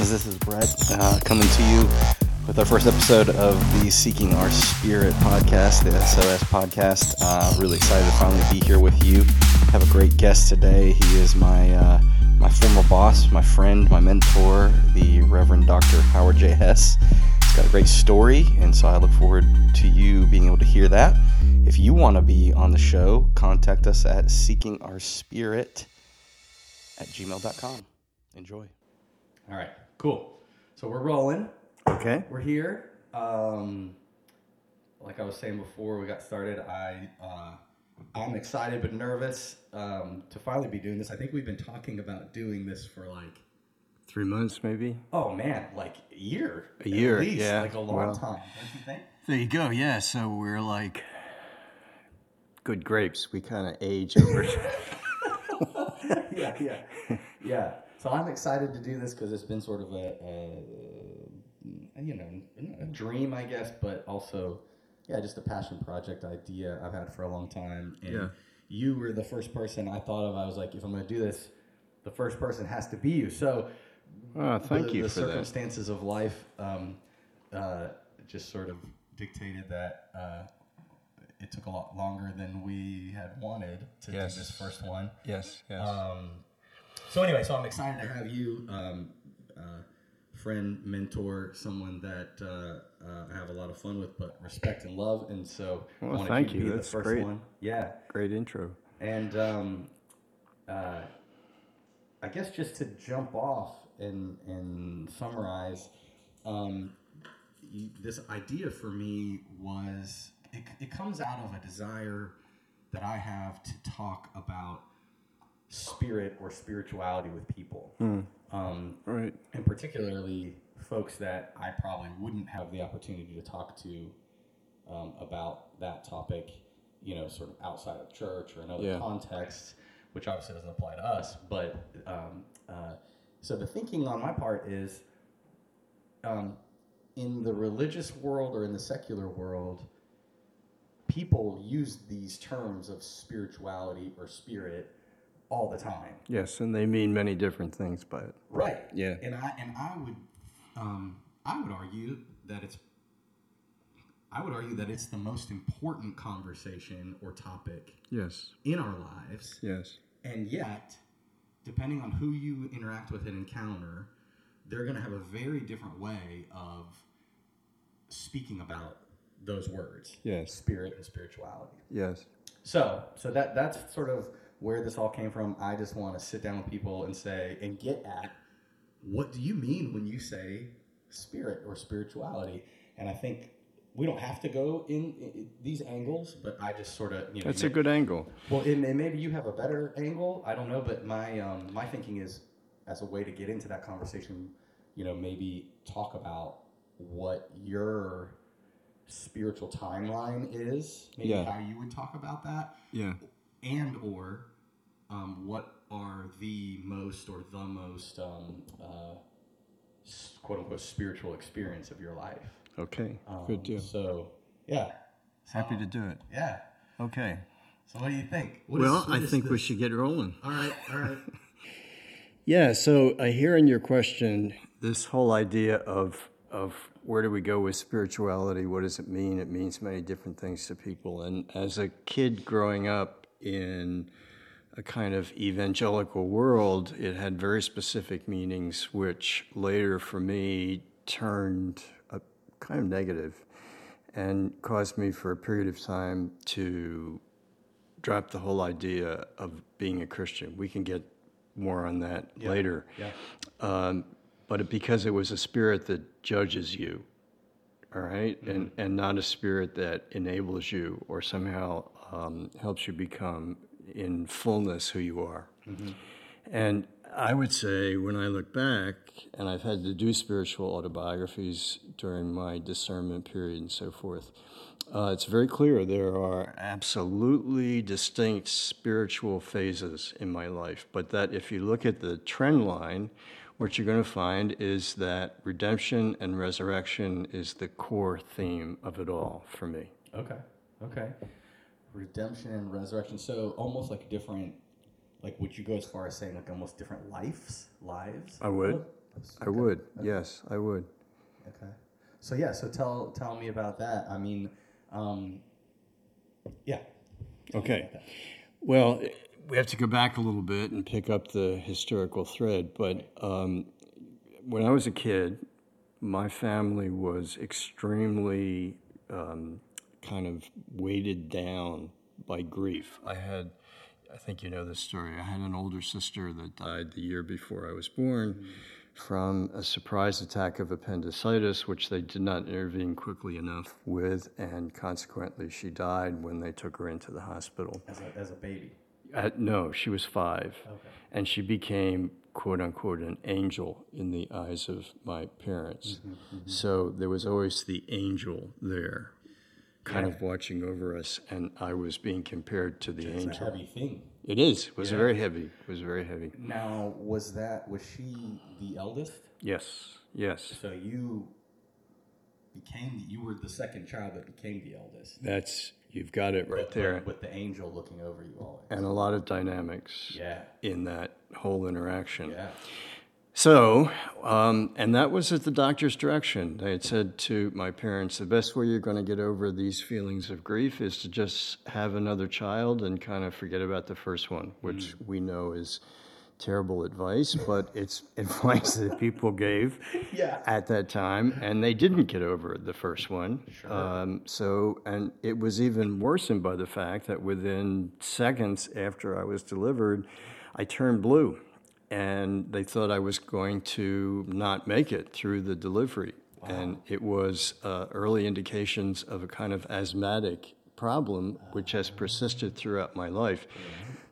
friends. This is Brett uh, coming to you with our first episode of the Seeking Our Spirit podcast, the SOS podcast. Uh, really excited to finally be here with you. Have a great guest today. He is my uh, my former boss, my friend, my mentor, the Reverend Dr. Howard J. Hess. He's got a great story, and so I look forward to you being able to hear that. If you want to be on the show, contact us at seekingourspirit at gmail.com. Enjoy. All right, cool. So we're rolling. Okay. We're here. Um, like I was saying before we got started, I uh, I'm excited but nervous um, to finally be doing this. I think we've been talking about doing this for like Three months, maybe. oh man, like a year, A year, at least, yeah. like a long Well. time. Don't you think? There you go. Yeah. So we're like good grapes. We kind of age over. yeah, yeah, yeah. So I'm excited to do this because it's been sort of a, a, you know, a dream, I guess, but also, yeah, just a passion project idea I've had for a long time. And Yeah. you were the first person I thought of. I was like, if I'm going to do this, the first person has to be you. So, oh, thank the, you the for that. circumstances of life um, uh, just sort of dictated that uh, it took a lot longer than we had wanted to Yes. do this first one. Yes. Yes. Um, so anyway, so I'm excited to have you, um, uh, friend, mentor, someone that uh, uh, I have a lot of fun with, but respect and love. And so I Well, wanted thank to you. be That's the first great. one. Yeah, Great intro. and um, uh, I guess just to jump off and and summarize, um, you, this idea for me was it, it comes out of a desire that I have to talk about spirit or spirituality with people, um, Right. and particularly folks that I probably wouldn't have the opportunity to talk to um, about that topic, you know, sort of outside of church or in other Yeah. contexts, which obviously doesn't apply to us. But um, uh, so the thinking on my part is um, in the religious world or in the secular world, people use these terms of spirituality or spirit all the time. Yes, and they mean many different things by it. Right. Yeah. And I and I would um, I would argue that it's I would argue that it's the most important conversation or topic Yes. in our lives. Yes. And yet, depending on who you interact with and encounter, they're going to have a very different way of speaking about those words. Yes. Spirit and spirituality. Yes. So, so that that's sort of where this all came from. I just want to sit down with people and say and get at what do you mean when you say spirit or spirituality? And I think we don't have to go in, in these angles, but I just sort of you know. That's a good angle. Well, and, and maybe you have a better angle. I don't know, but my um, my thinking is as a way to get into that conversation, you know, maybe talk about what your spiritual timeline is, maybe Yeah. how you would talk about that, Yeah. and or um, what are the most or the most um, uh, quote unquote spiritual experience of your life. Okay. Um, good deal. So yeah, Happy to do it. yeah. Okay. So what do you think? What is- Well, what I is think we should get rolling. All right, all right. Yeah, so I hear in your question this whole idea of of where do we go with spirituality? What does it mean? It means many different things to people. And as a kid growing up in a kind of evangelical world, it had very specific meanings, which later for me turned a kind of negative and caused me for a period of time to drop the whole idea of being a Christian. We can get more on that later. Yeah. Um, but it, because it was a spirit that judges you, all right? Mm-hmm. and, and not a spirit that enables you or somehow um, helps you become in fullness who you are. Mm-hmm. And I would say when I look back, and I've had to do spiritual autobiographies during my discernment period and so forth, uh, it's very clear there are absolutely distinct spiritual phases in my life. But that if you look at the trend line, what you're going to find is that redemption and resurrection is the core theme of it all for me. Okay. Okay. Redemption and resurrection. So almost like different. Like, would you go as far as saying like almost different lives? Lives. I would. I would. Yes, I would. Okay. So yeah, so tell tell me about that. I mean, um, yeah. Okay. Well, we have to go back a little bit and pick up the historical thread. But um, when I was a kid, my family was extremely um, kind of weighted down by grief. I had, I think you know this story. I had an older sister that died the year before I was born from a surprise attack of appendicitis, which they did not intervene quickly enough with, and consequently, she died when they took her into the hospital. As a, as a baby. Uh, no, she was five. Okay. And she became, quote unquote, an angel in the eyes of my parents. So there was always the angel there, kind of watching over us, and I was being compared to the It's a angel. heavy thing. It is. It was very heavy. It was very heavy. Now, was that was she the eldest? Yes. Yes. So you became you were the second child that became the eldest. That's, you've got it right But there. With the angel looking over you always. And a lot of dynamics Yeah. in that whole interaction. Yeah. So, um, and that was at the doctor's direction. They had said to my parents, the best way you're going to get over these feelings of grief is to just have another child and kind of forget about the first one, which we know is terrible advice, but it's advice that people gave Yeah. at that time, and they didn't get over the first one. Um, so, and it was even worsened by the fact that within seconds after I was delivered, I turned blue, and they thought I was going to not make it through the delivery. And it was uh, early indications of a kind of asthmatic problem, which has persisted throughout my life.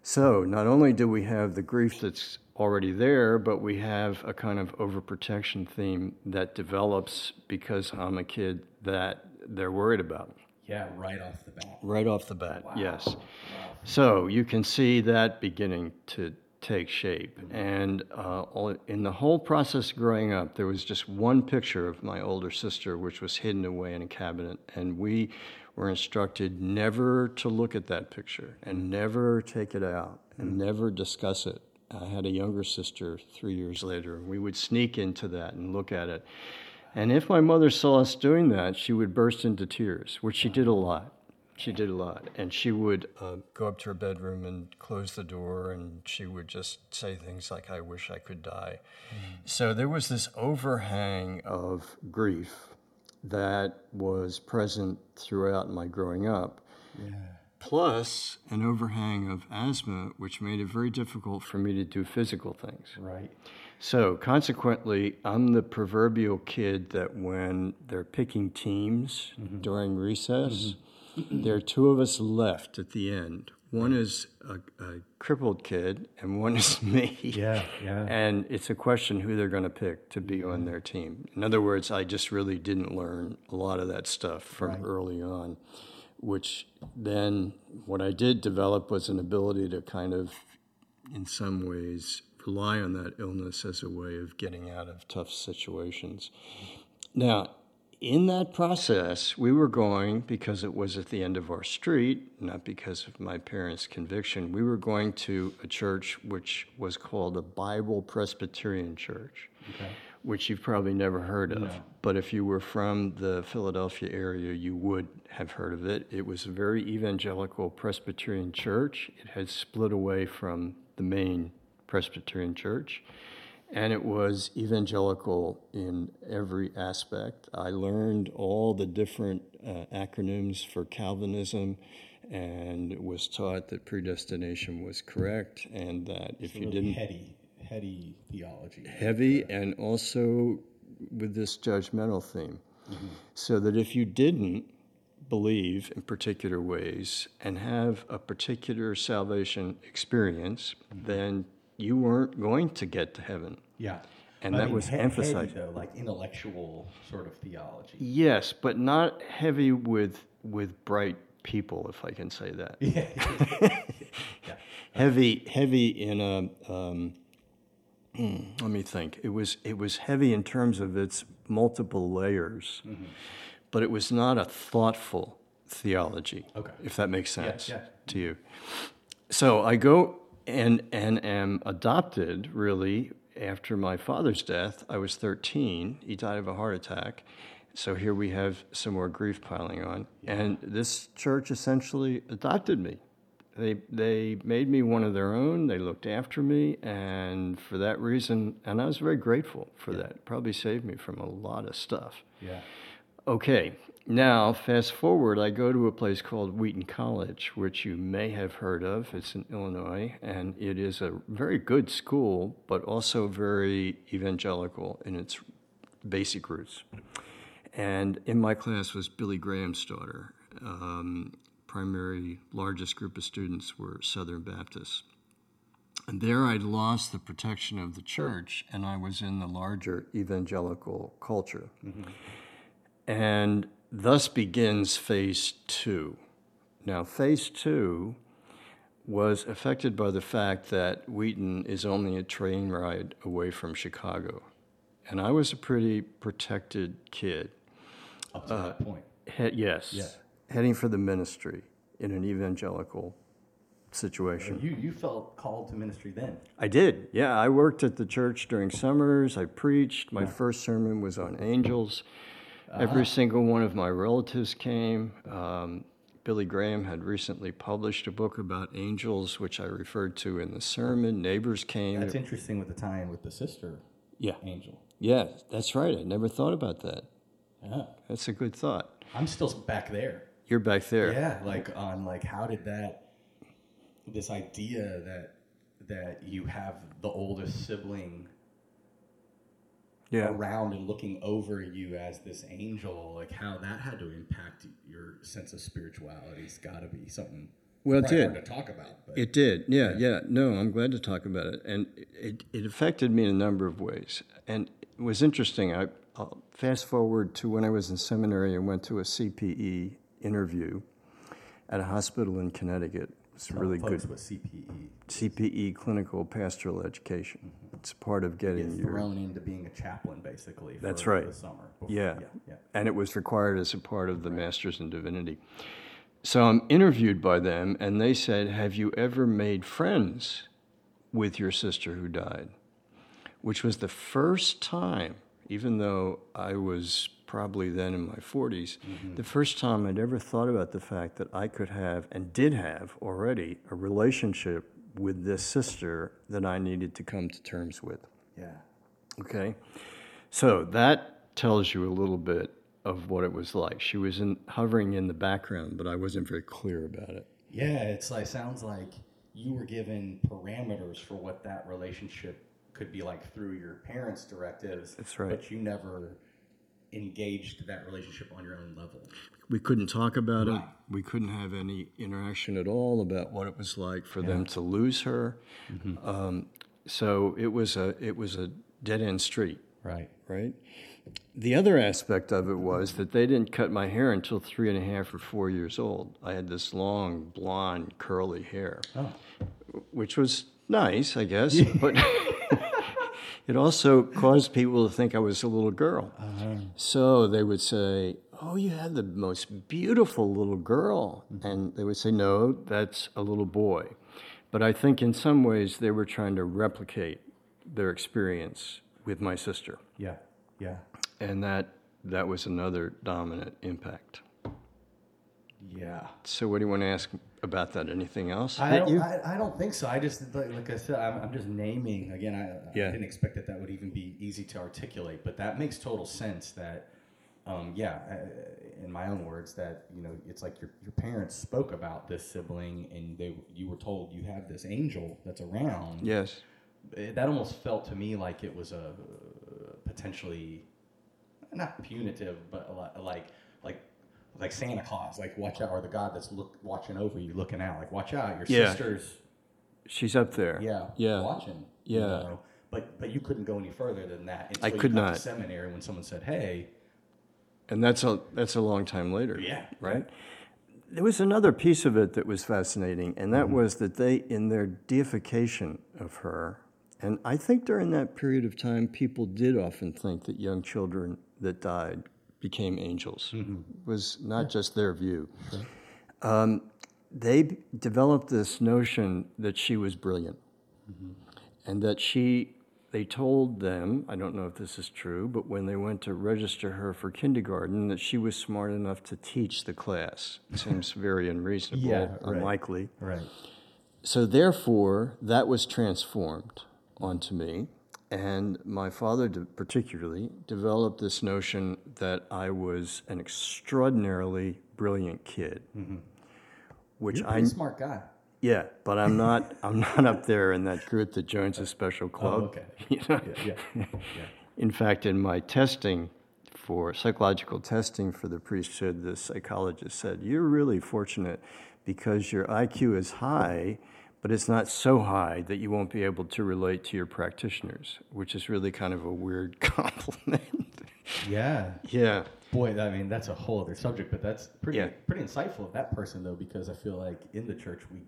So not only do we have the grief that's already there, but we have a kind of overprotection theme that develops because I'm a kid that they're worried about. Yeah, right off the bat. Right off the bat, yes. So you can see that beginning to take shape. And uh, in the whole process growing up, there was just one picture of my older sister, which was hidden away in a cabinet. And we were instructed never to look at that picture and never take it out and never discuss it. I had a younger sister three years later, and we would sneak into that and look at it. And if my mother saw us doing that, she would burst into tears, which she did a lot. She did a lot. And she would uh, go up to her bedroom and close the door, and she would just say things like, I wish I could die. Mm. So there was this overhang of grief that was present throughout my growing up. Yeah. Plus, an overhang of asthma, which made it very difficult for me to do physical things. Right. So, consequently, I'm the proverbial kid that when they're picking teams mm-hmm. during recess, mm-hmm. there are two of us left at the end. One is a, a crippled kid, and one is me. Yeah, yeah. And it's a question who they're going to pick to be on their team. In other words, I just really didn't learn a lot of that stuff from early on, which then what I did develop was an ability to kind of, in some ways, rely on that illness as a way of getting out of tough situations. Now, in that process, we were going, because it was at the end of our street, not because of my parents' conviction, we were going to a church which was called a Bible Presbyterian Church, which you've probably never heard of. But if you were from the Philadelphia area, you would have heard of it. It was a very evangelical Presbyterian church. It had split away from the main Presbyterian church and it was evangelical in every aspect. I learned all the different uh, acronyms for Calvinism and was taught that predestination was correct and that if you didn't heady, heady theology. heavy and also with this judgmental theme. So that if you didn't believe in particular ways and have a particular salvation experience, then you weren't going to get to heaven. Yeah. And I that mean, was he- emphasized. Heady, though, like intellectual sort of theology. Yes, but not heavy with with bright people, if I can say that. Yeah. heavy heavy in a um, hmm, let me think it was it was heavy in terms of its multiple layers but it was not a thoughtful theology Okay. if that makes sense yeah. to you so i go and and am adopted really after my father's death, I was 13. He died of a heart attack. So here we have some more grief piling on. And this church essentially adopted me. They, they made me one of their own. They looked after me. And for that reason, and I was very grateful for that. It probably saved me from a lot of stuff. Yeah. Okay, now fast forward, I go to a place called Wheaton College, which you may have heard of. It's in Illinois, and it is a very good school, but also very evangelical in its basic roots. And in my class was Billy Graham's daughter. Um, primary largest group of students were Southern Baptists. And there I'd lost the protection of the church, and I was in the larger evangelical culture. And thus begins phase two. Now, phase two was affected by the fact that Wheaton is only a train ride away from Chicago. And I was a pretty protected kid. Up to that point. Uh, he- yes. Yeah. Heading for the ministry in an evangelical situation. You you felt called to ministry then. I did. Yeah, I worked at the church during summers. I preached. My first sermon was on angels. Every single one of my relatives came. Um, Billy Graham had recently published a book about angels, which I referred to in the sermon. Neighbors came. That's interesting with the tie-in with the sister yeah, angel. yeah, that's right. I never thought about that. Yeah. That's a good thought. I'm still back there. You're back there. Yeah, like on like how did that this idea that that you have the oldest sibling Yeah. around and looking over you as this angel, like how that had to impact your sense of spirituality. It's got to be something. Well, it did. hard to talk about, but It did, yeah, yeah. No, I'm glad to talk about it, and it, it affected me in a number of ways. And it was interesting. I I'll fast forward to when I was in seminary and went to a CPE interview at a hospital in Connecticut. It's really folks good with CPE CPE, clinical pastoral education. It's part of getting get your thrown into being a chaplain basically. For That's right. The summer. before- Yeah. yeah, yeah. and it was required as a part of the Masters in Divinity. So I'm interviewed by them, and they said, Have you ever made friends with your sister who died? Which was the first time, even though I was probably then in my 40s, mm-hmm. the first time I'd ever thought about the fact that I could have, and did have already, a relationship with this sister that I needed to come to terms with. Yeah. Okay, so that tells you a little bit of what it was like. She was in, hovering in the background, but I wasn't very clear about it. Yeah, it's like sounds like you were given parameters for what that relationship could be like through your parents' directives. That's right. But you never engaged that relationship on your own level. We couldn't talk about it. We couldn't have any interaction at all about what it was like for them to lose her. Um, so it was a it was a dead end street. Right. right? The other aspect of it was that they didn't cut my hair until three and a half or four years old. I had this long, blonde, curly hair, Oh. which was nice, I guess, but it also caused people to think I was a little girl. Uh-huh. So they would say, Oh, you have the most beautiful little girl. And they would say, No, that's a little boy. But I think in some ways they were trying to replicate their experience with my sister Yeah. Yeah. and that that was another dominant impact. Yeah. So, what do you want to ask about that? Anything else? I don't, I, I don't think so. I just, like, like I said, I'm, I'm just naming. Again, I, Yeah. I didn't expect that that would even be easy to articulate, but that makes total sense that, um, yeah, uh, in my own words, that, you know, it's like your, your parents spoke about this sibling and they, you were told you have this angel that's around. yes. It- that almost felt to me like it was a uh, potentially not punitive, but a lot- like like Santa Claus, like watch out, or the God that's look watching over you, looking out, like watch out, your Yeah. sister's She's up there. yeah Yeah. watching, you Yeah. know? But but you couldn't go any further than that. Until I you could not. seminary when someone said, "Hey, And that's a that's a long time later. Yeah. Right. There was another piece of it that was fascinating, and that mm-hmm. was that they, in their deification of her, and I think during that period of time, people did often think that young children that died became angels. Was not just their view. Um, they b- developed this notion that she was brilliant, and that she they told them, I don't know if this is true, but when they went to register her for kindergarten, that she was smart enough to teach the class. Seems very unreasonable, Yeah, right. unlikely. Right. So, therefore, that was transformed onto me. And my father, de- particularly, developed this notion that I was an extraordinarily brilliant kid, mm-hmm. which You're a I smart guy. yeah, but I'm not. I'm not up there in that group that joins a special oh, club. Oh, okay. You know? Yeah. Yeah. yeah. In fact, in my testing for psychological testing for the priesthood, the psychologist said, You're really fortunate because your IQ is high, but it's not so high that you won't be able to relate to your practitioners, which is really kind of a weird compliment. Yeah. yeah. Boy, I mean that's a whole other subject, but that's pretty Yeah. pretty insightful of that person though, because I feel like in the church we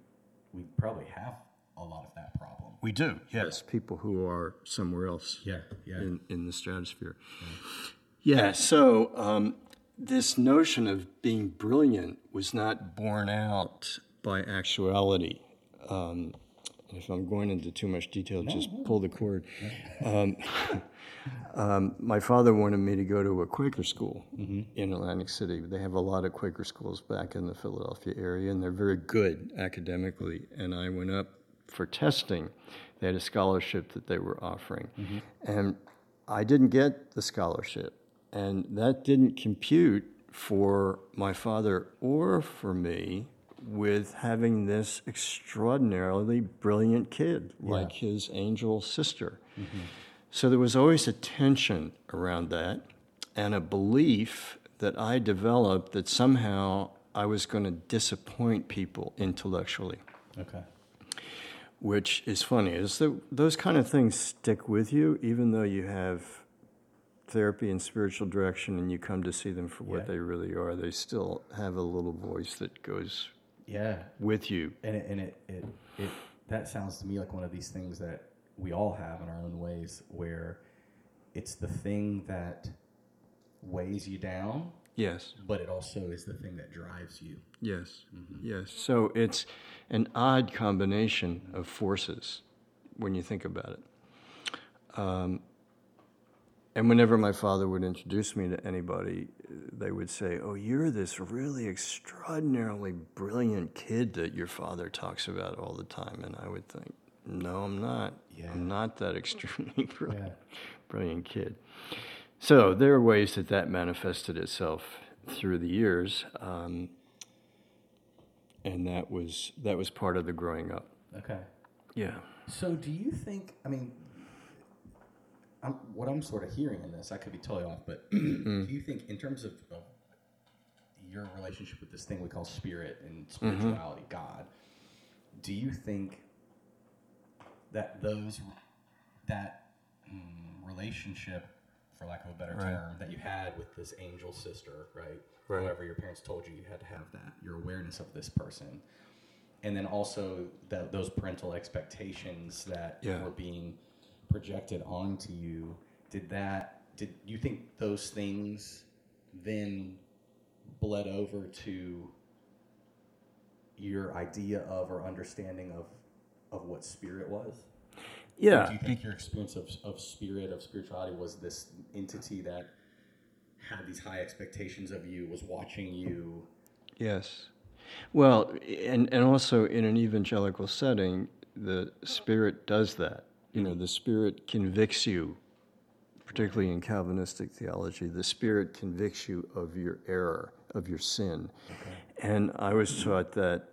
we probably have a lot of that problem. We do, yes. People who are somewhere else. Yeah, yeah. in, in the stratosphere. Yeah, so um, this notion of being brilliant was not borne out by actuality. Um, if I'm going into too much detail, just pull the cord. Um, um, my father wanted me to go to a Quaker school in Atlantic City. They have a lot of Quaker schools back in the Philadelphia area, and they're very good academically. And I went up for testing. They had a scholarship that they were offering. And I didn't get the scholarship. And that didn't compute for my father or for me with having this extraordinarily brilliant kid like his angel sister. Mm-hmm. So there was always a tension around that and a belief that I developed that somehow I was going to disappoint people intellectually Okay. which is funny is that those kind of things stick with you even though you have therapy and spiritual direction and you come to see them for what Yeah. they really are they still have a little voice that goes Yeah. with you. And it, and it, it, it that sounds to me like one of these things that we all have in our own ways where it's the thing that weighs you down, yes. but it also is the thing that drives you. yes. Yes. So it's an odd combination of forces when you think about it. Um, and whenever my father would introduce me to anybody, they would say, Oh, you're this really extraordinarily brilliant kid that your father talks about all the time. And I would think, No, I'm not. Yeah. I'm not that extremely brilliant, Yeah. brilliant kid. So there are ways that that manifested itself through the years. Um, and that was, that was part of the growing up. Okay. Yeah. So, do you think? I mean, I'm, what I'm sort of hearing in this, I could be totally off, but do you think, in terms of, your relationship with this thing we call spirit and spirituality, God, do you think that those that mm, relationship, for lack of a better Right. term, that you had with this angel sister, right? Right. However, your parents told you you had to have that, your awareness of this person and then also the, those parental expectations that Yeah. were being projected onto you did that did you think those things then bled over to your idea of or understanding of of what spirit was Yeah. do you think your experience of, of spirit of spirituality was this entity that had these high expectations of you was watching you Yes. Well, and, and also in an evangelical setting, the Spirit does that. You know, the Spirit convicts you, particularly in Calvinistic theology, the Spirit convicts you of your error, of your sin. And I was taught that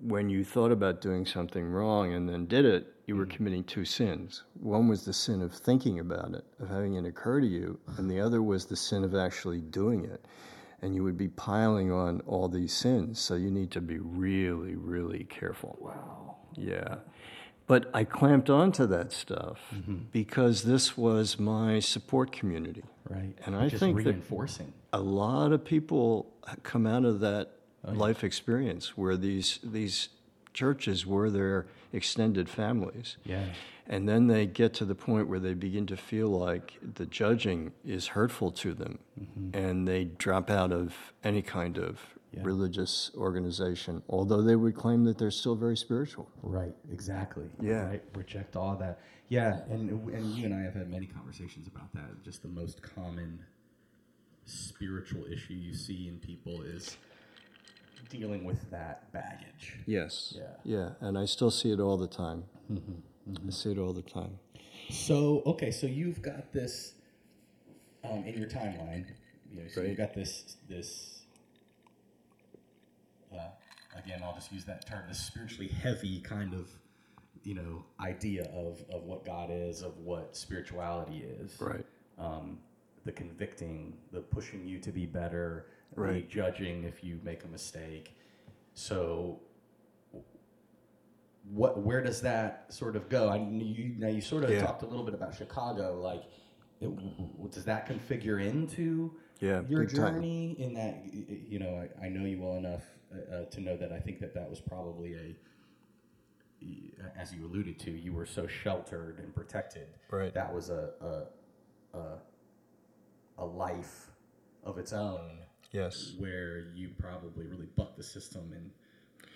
when you thought about doing something wrong and then did it, you were mm. committing two sins. One was the sin of thinking about it, of having it occur to you, and the other was the sin of actually doing it and you would be piling on all these sins. So you need to be really, really careful. wow Yeah. But I clamped onto that stuff mm-hmm. because this was my support community. right. And I think that- reinforcing. A lot of people come out of that oh, life experience where these these churches were their extended families. yeah. And then they get to the point where they begin to feel like the judging is hurtful to them, mm-hmm. and they drop out of any kind of religious organization, although they would claim that they're still very spiritual. Right, exactly. Yeah. Right? Reject all that. Yeah, and and you and I have had many conversations about that. Just the most common spiritual issue you see in people is dealing with that baggage. Yes. Yeah. Yeah, and I still see it all the time. I see it all the time. So okay, so you've got this um, in your timeline. You know, so you've got this this. Again, I'll just use that term. This spiritually heavy kind of, you know, idea of of what God is, of what spirituality is. Right. Um, the convicting, the pushing you to be better, the judging if you make a mistake. So what where does that sort of go? I you, now you sort of Yeah. talked a little bit about Chicago. Like, it, w- w- does that configure into Yeah, your big time. journey? In that, y- y- you know, I, I know you well enough uh, uh, to know that I think that that was probably a as you alluded to, you were so sheltered and protected. Right. That was a a, a, a life of its own Yes. where you probably really bucked the system and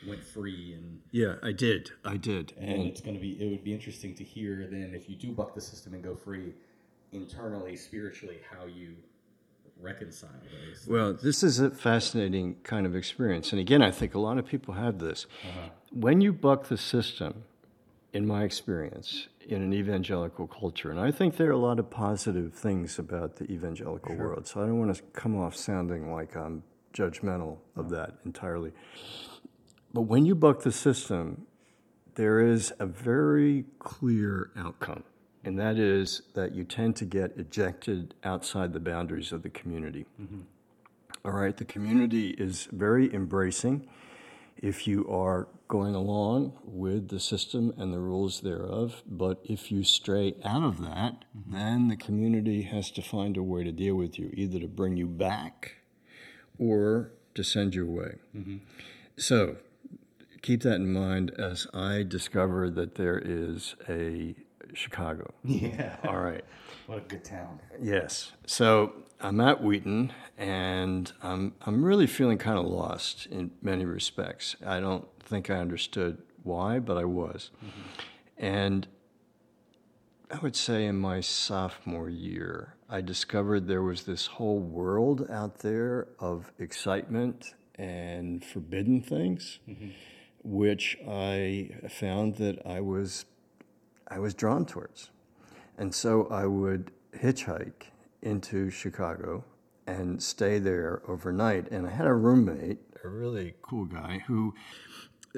went free and Yeah, I did. I did. and it's going to be it would be interesting to hear then if you do buck the system and go free internally spiritually how you reconcile those Well, this is a fascinating kind of experience. And again, I think a lot of people have this. Uh-huh. When you buck the system, in my experience, in an evangelical culture, and I think there are a lot of positive things about the evangelical world, so I don't want to come off sounding like I'm judgmental of that entirely. But when you buck the system, there is a very clear outcome, and that is that you tend to get ejected outside the boundaries of the community. Mm-hmm. All right, the community is very embracing. If you are going along with the system and the rules thereof, but if you stray out of that, mm-hmm. then the community has to find a way to deal with you, either to bring you back or to send you away. Mm-hmm. So keep that in mind as I discover that there is a Chicago. yeah All right. what a good town Yes. So I'm at Wheaton, and I'm I'm really feeling kind of lost in many respects. I don't think I understood why, but I was. Mm-hmm. And I would say in my sophomore year, I discovered there was this whole world out there of excitement and forbidden things, mm-hmm. which I found that I was I was drawn towards. And so I would hitchhike into Chicago and stay there overnight. And I had a roommate, a really cool guy, who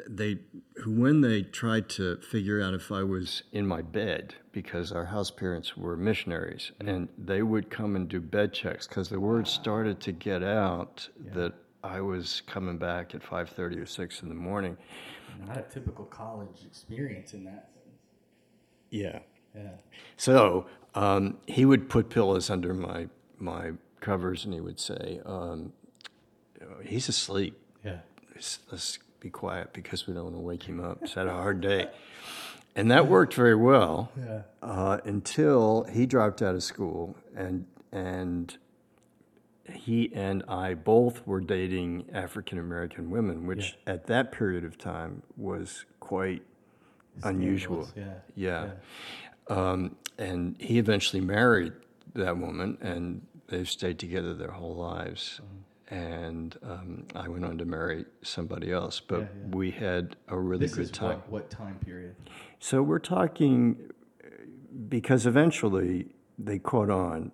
they who when they tried to figure out if I was in my bed because our house parents were missionaries and they would come and do bed checks because the word started to get out that I was coming back at 5:30 or 6 in the morning. not a typical college experience in that Yeah. yeah So um, he would put pillows under my my covers, and he would say, um, "He's asleep. yeah Let's, let's be quiet because we don't want to wake him up. He's had a hard day." And that worked very well yeah uh, until he dropped out of school, and and he and I both were dating African American women, which at that period of time was quite unusual. yeah Yeah. Um, and he eventually married that woman, and they've stayed together their whole lives. And um, I went on to marry somebody else, but Yeah, yeah. we had a really this good time. what, what time period So we're talking uh, because eventually they caught on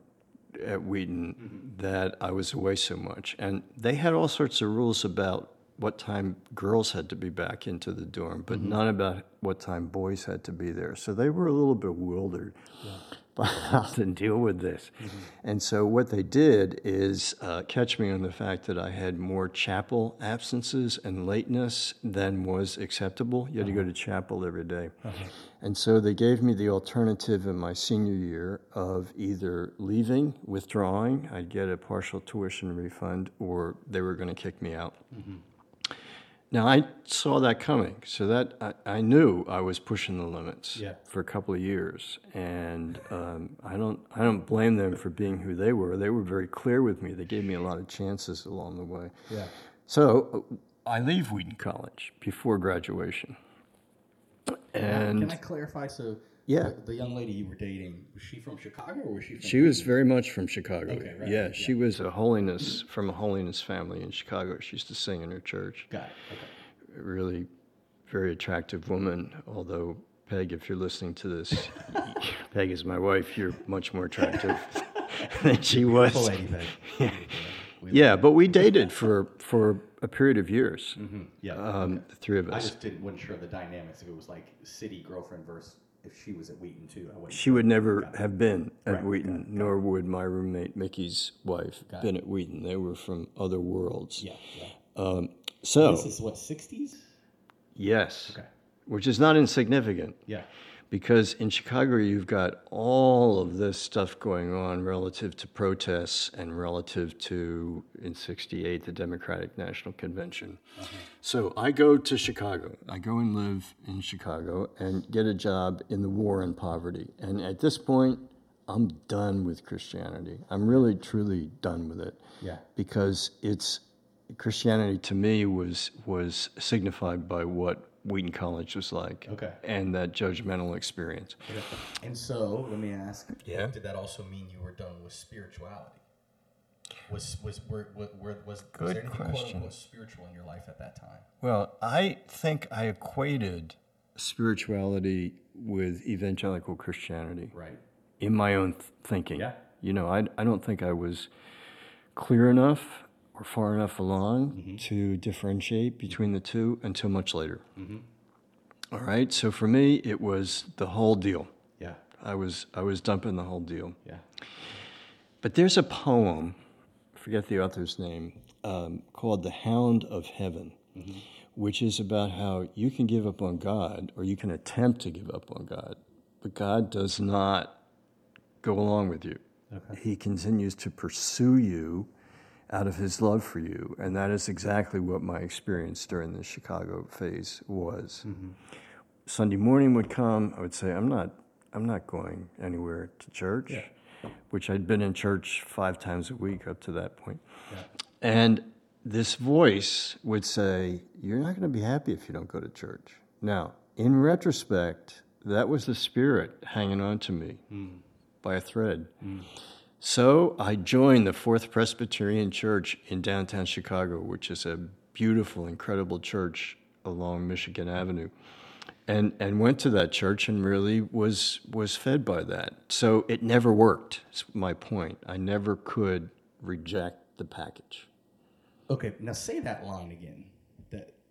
at Wheaton that I was away so much, and they had all sorts of rules about what time girls had to be back into the dorm, but mm-hmm. none about what time boys had to be there. So they were a little bewildered by how to deal with this. Mm-hmm. And so what they did is uh, catch me on the fact that I had more chapel absences and lateness than was acceptable. You had to go uh-huh. to chapel every day. Uh-huh. And so they gave me the alternative in my senior year of either leaving, withdrawing, I'd get a partial tuition refund, or they were going to kick me out. Mm-hmm. Now I saw that coming, so that I, I knew I was pushing the limits Yeah. for a couple of years, and um, I don't I don't blame them for being who they were. They were very clear with me. They gave me a lot of chances along the way. yeah So uh, I leave Wheaton College before graduation. And Can I clarify? So, Yeah. the, the young lady you were dating was she from Chicago or was she from? she was very much from Chicago. Okay, right, yeah, yeah. she was a holiness from a holiness family in Chicago. She used to sing in her church. Got it. Okay. really very attractive woman. Although Peg, if you're listening to this, Peg is my wife. You're much more attractive than she was. Full lady Peg. Yeah, but we dated for for a period of years. Yeah. Um, the three of us. I just didn't wasn't sure of the dynamics if it was like city girlfriend versus if she was at Wheaton too. I wasn't. She would never have been at Right, Wheaton, nor would my roommate Mickey's wife Got been at Wheaton. They were from other worlds. Yeah. Yeah. Um, so This is what sixties. yes, Okay. which is not insignificant. Yeah. Because in Chicago you've got all of this stuff going on relative to protests and relative to in 68 the Democratic National Convention. Uh-huh. So I go to Chicago. I go and live in Chicago and get a job in the war on poverty. And at this point I'm done with Christianity. I'm really truly done with it. Yeah. Because it's Christianity to me was was signified by what Wheaton College was like Okay. and that judgmental experience. And so, let me ask. Yeah. Did that also mean you were done with spirituality? Was was were, were, were was, was Good there anything quote question. unquote spiritual in your life at that time? Well, I think I equated spirituality with evangelical Christianity Right. in my own th- thinking. Yeah. You know, I, I don't think I was clear enough or far enough along Mm-hmm. to differentiate between the two until much later. Mm-hmm. All right. So for me, it was the whole deal. Yeah. I was I was dumping the whole deal. Yeah. But there's a poem, I forget the author's name, um, called The Hound of Heaven, which is about how you can give up on God or you can attempt to give up on God, but God does not go along with you. Okay. He continues to pursue you out of his love for you. And that is exactly what my experience during the Chicago phase was. Mm-hmm. Sunday morning would come, I would say, I'm not, I'm not going anywhere to church, which I'd been in church five times a week up to that point. And this voice would say, You're not going to be happy if you don't go to church. Now, in retrospect, that was the spirit hanging on to me mm. by a thread. Mm. So I joined the Fourth Presbyterian Church in downtown Chicago, which is a beautiful, incredible church along Michigan Avenue. And, and went to that church and really was was fed by that. So it never worked. Is my point. I never could reject the package. Okay. Now say that line again.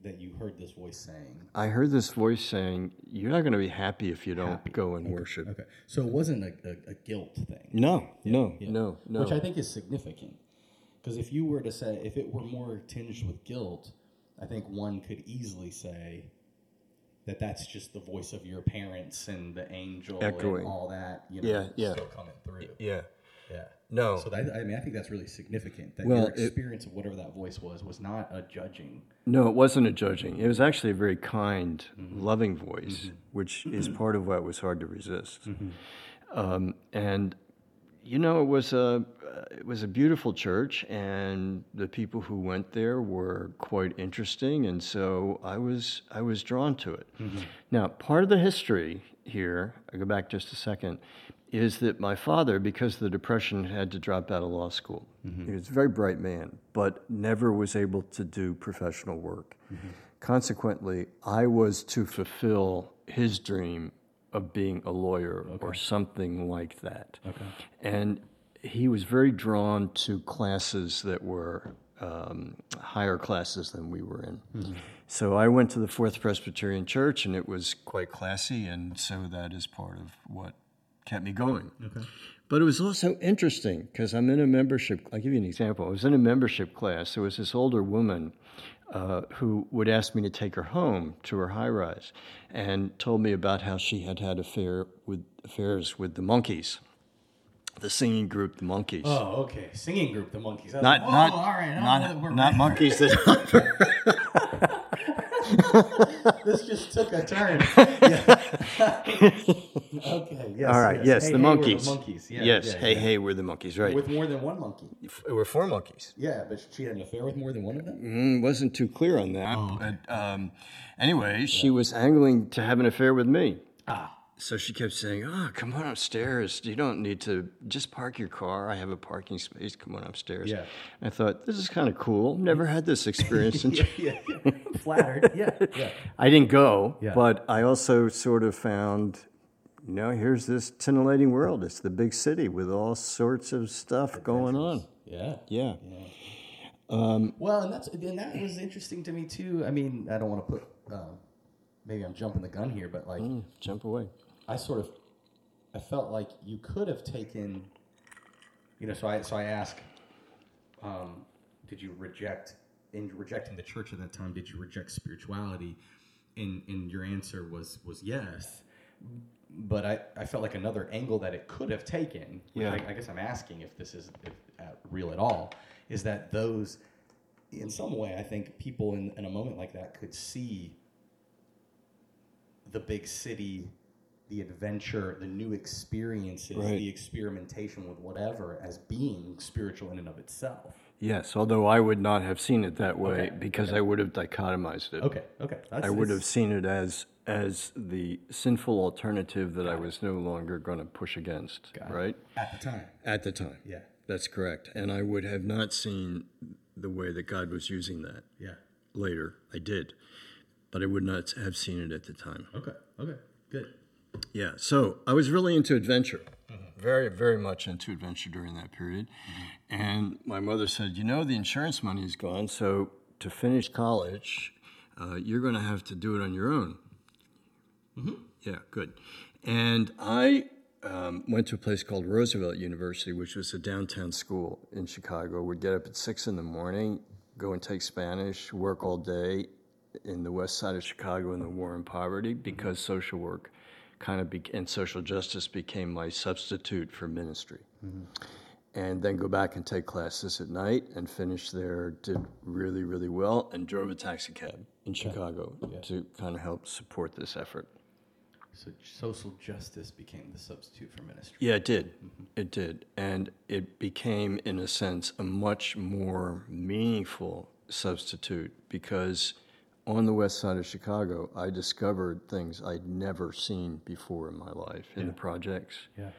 That you heard this voice saying. I heard this voice saying, "You're not going to be happy if you don't Happy. go and worship." Okay. So it wasn't a, a, a guilt thing. No, no, no, no. Which I think is significant. Because if you were to say, if it were more tinged with guilt, I think one could easily say that that's just the voice of your parents and the angel Echoing. and all that, you know, Yeah, yeah. still coming through. yeah, Yeah. no. So that, I mean, I think that's really significant that Well, your it- experience of whatever that voice was was not a judging. No, it wasn't a judging. It was actually a very kind, loving voice, which is part of why it was hard to resist. Um, and you know, it was a uh, it was a beautiful church, and the people who went there were quite interesting, and so I was I was drawn to it. Now, part of the history here, I go back just a second, is that my father, because of the depression, had to drop out of law school. Mm-hmm. He was a very bright man, but never was able to do professional work. Mm-hmm. Consequently, I was to fulfill his dream of being a lawyer or something like that. And he was very drawn to classes that were um, higher classes than we were in. Mm-hmm. So I went to the Fourth Presbyterian Church, and it was quite classy, and so that is part of what kept me going. But it was also interesting because I'm in a membership. I'll give you an example. I was in a membership class. There was this older woman uh, who would ask me to take her home to her high rise, and told me about how she had had affair with affairs with the Monkees, the singing group, the Monkees. Oh, okay. Singing group, the Monkees. Not, oh, not, all right. Not, not monkeys that. this just took a turn. Yeah. okay. Yes, All right. yes. Yes, Hey, the hey, we're the Monkees. Monkees. Yeah, yes. yeah, hey, hey, we're the Monkees. Right. with more than one monkey. we're four monkeys. Yeah, but she had an affair with more than one of them. Mm, wasn't too clear on that. Oh, But um, anyway, she was angling to have an affair with me. Ah, So she kept saying, "Oh, come on upstairs. You don't need to just park your car. I have a parking space. Come on upstairs." Yeah. I thought this is kind of cool. Never had this experience. yeah, yeah, yeah. flattered. Yeah, yeah. I didn't go, Yeah. but I also sort of found, you know, here's this titillating world. It's the big city with all sorts of stuff going on. Yeah. Yeah. Well, and that's and that was interesting to me too. I mean, I don't want to put um, maybe I'm jumping the gun here, but like Mm, jump away. I sort of I felt like you could have taken, you know. So I so I ask, um, did you reject in rejecting the church at that time? Did you reject spirituality? And and your answer was was yes. But I, I felt like another angle that it could have taken. Yeah. I, I guess I'm asking if this is if, uh, real at all. Is that those, in some way, I think people in, in a moment like that could see the big city, the adventure, the new experiences, Right. the experimentation with whatever as being spiritual in and of itself. Yes, although I would not have seen it that way Okay, because I would have dichotomized it. Okay, okay. That's, it. I would have seen it as as the sinful alternative that I was no longer going to push against, Got it. right? at the time. At the time. Yeah, That's correct. And I would have not seen the way that God was using that yeah. later. I did. But I would not have seen it at the time. Okay, okay, good. Yeah. So I was really into adventure, very, very much into adventure during that period. And my mother said, You know, the insurance money is gone. So to finish college, uh, you're going to have to do it on your own. Yeah, good. And I um, went to a place called Roosevelt University, which was a downtown school in Chicago. We'd get up at six in the morning, go and take Spanish, work all day in the west side of Chicago in the war and poverty because social work kind of be- and social justice became my substitute for ministry. Mm-hmm. And then go back and take classes at night and finish there. Did really, really well and drove a taxi cab in Chicago to kind of help support this effort. So social justice became the substitute for ministry. Yeah, it did. Mm-hmm. It did. And it became, in a sense, a much more meaningful substitute because on the west side of Chicago, I discovered things I'd never seen before in my life in the projects. Yeah.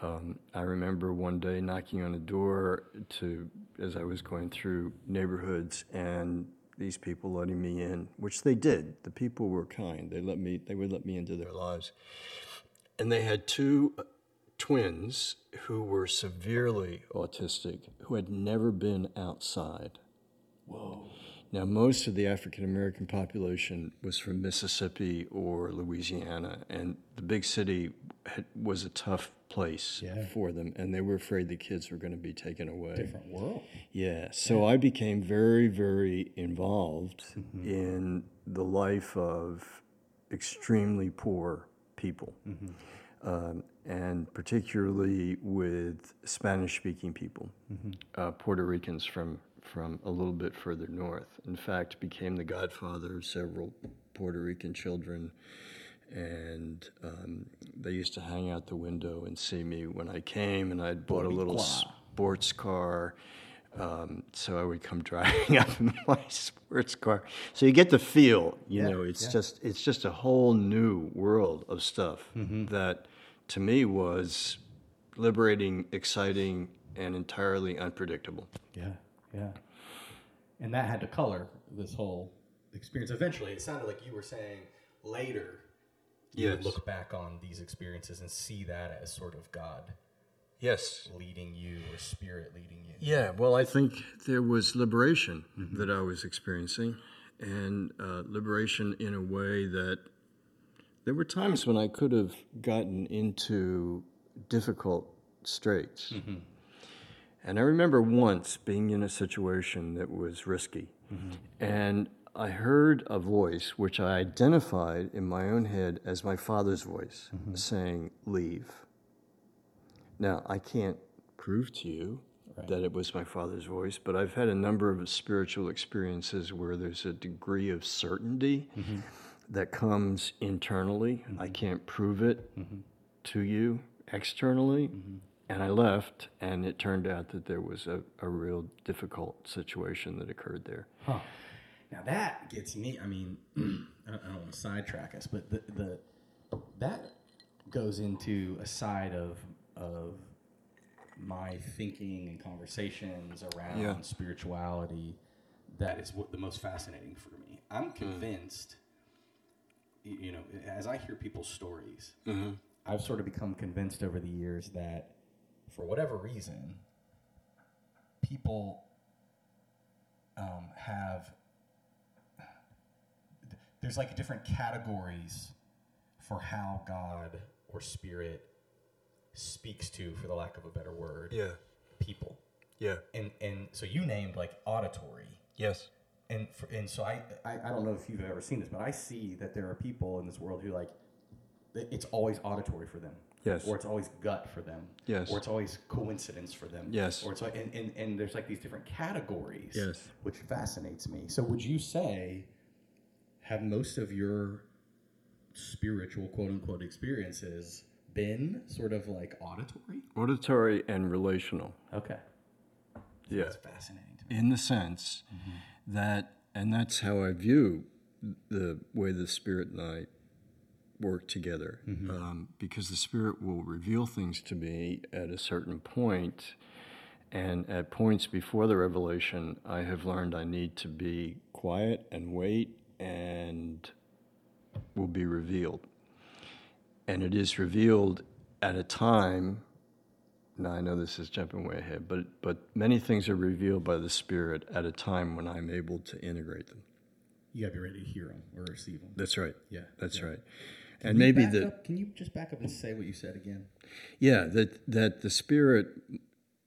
Um, I remember one day knocking on a door to, as I was going through neighborhoods, and these people letting me in, which they did. The people were kind. They let me. They would let me into their lives, and they had two uh, twins who were severely autistic, who had never been outside. Whoa. Now, most of the African American population was from Mississippi or Louisiana, and the big city had, was a tough place Yeah. for them, and they were afraid the kids were going to be taken away. Different world. Yeah, so I became very, very involved in the life of extremely poor people, um, and particularly with Spanish speaking people, uh, Puerto Ricans from, from a little bit further north. In fact, became the godfather of several Puerto Rican children. And um, they used to hang out the window and see me when I came, and I'd bought a little sports car. Um, so I would come driving up in my sports car. So you get the feel, you Yeah, know, it's yeah. just it's just a whole new world of stuff Mm-hmm. that to me was liberating, exciting, and entirely unpredictable. Yeah, yeah. And that had to color this whole experience. Eventually, it sounded like you were saying later you would look back on these experiences and see that as sort of God Yes. leading you or spirit leading you. Yeah, well, I think there was liberation that I was experiencing, and uh, liberation in a way that there were times when I could have gotten into difficult straits. And I remember once being in a situation that was risky, mm-hmm. and I heard a voice which I identified in my own head as my father's voice mm-hmm. saying, Leave. Now, I can't prove to you that it was my father's voice, but I've had a number of spiritual experiences where there's a degree of certainty mm-hmm. that comes internally. I can't prove it, to you externally. And I left, and it turned out that there was a, a real difficult situation that occurred there. Huh. Now that gets me. I mean, I don't, don't want to sidetrack us, but the, the that goes into a side of of my thinking and conversations around Yeah. spirituality that is what the most fascinating for me. I'm mm. convinced. y- You know, as I hear people's stories, mm-hmm. I've sort of become convinced over the years that, for whatever reason, people um, have there's like different categories for how God or Spirit speaks to, for the lack of a better word, Yeah, people. yeah, And and so you named like auditory, yes, and for, and so I, I I don't know if you've ever seen this, but I see that there are people in this world who like it's always auditory for them. Yes. Or it's always gut for them. Yes. Or it's always coincidence for them. Yes. Or it's like and, and, and there's like these different categories. Yes. Which fascinates me. So would you say have most of your spiritual quote unquote experiences been sort of like auditory? auditory and relational. Okay. Yeah, That's fascinating to me. in the sense mm-hmm. that, and that's how I view the way the Spirit and I work together, um, because the Spirit will reveal things to me at a certain point, and at points before the revelation, I have learned I need to be quiet and wait, and will be revealed. And it is revealed at a time now I know this is jumping way ahead, but but many things are revealed by the Spirit at a time when I'm able to integrate them. You gotta be ready to hear them or receive them. That's right. Yeah. That's yeah. right. And maybe the up- can you just back up and say what you said again? yeah that that the Spirit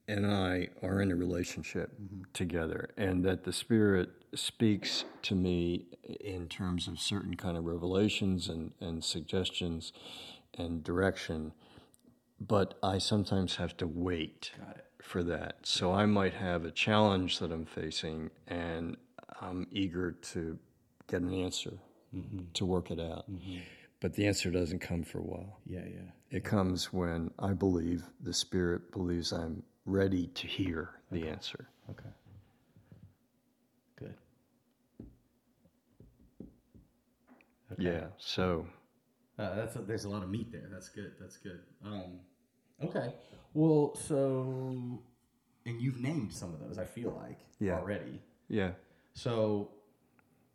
and I are in a relationship mm-hmm. together, and that the Spirit speaks to me in terms of certain kind of revelations and and suggestions and direction, but I sometimes have to wait. For that. So I might have a challenge that I'm facing, and I'm eager to get an answer mm-hmm. to work it out. Mm-hmm. But the answer doesn't come for a while. Yeah, yeah. It comes when I believe the Spirit believes I'm ready to hear the answer. Okay. Good. Okay. Yeah. So Uh, that's a, there's a lot of meat there. That's good. That's good. Um, okay. Well, so and you've named some of those. I feel like Yeah. already. yeah, So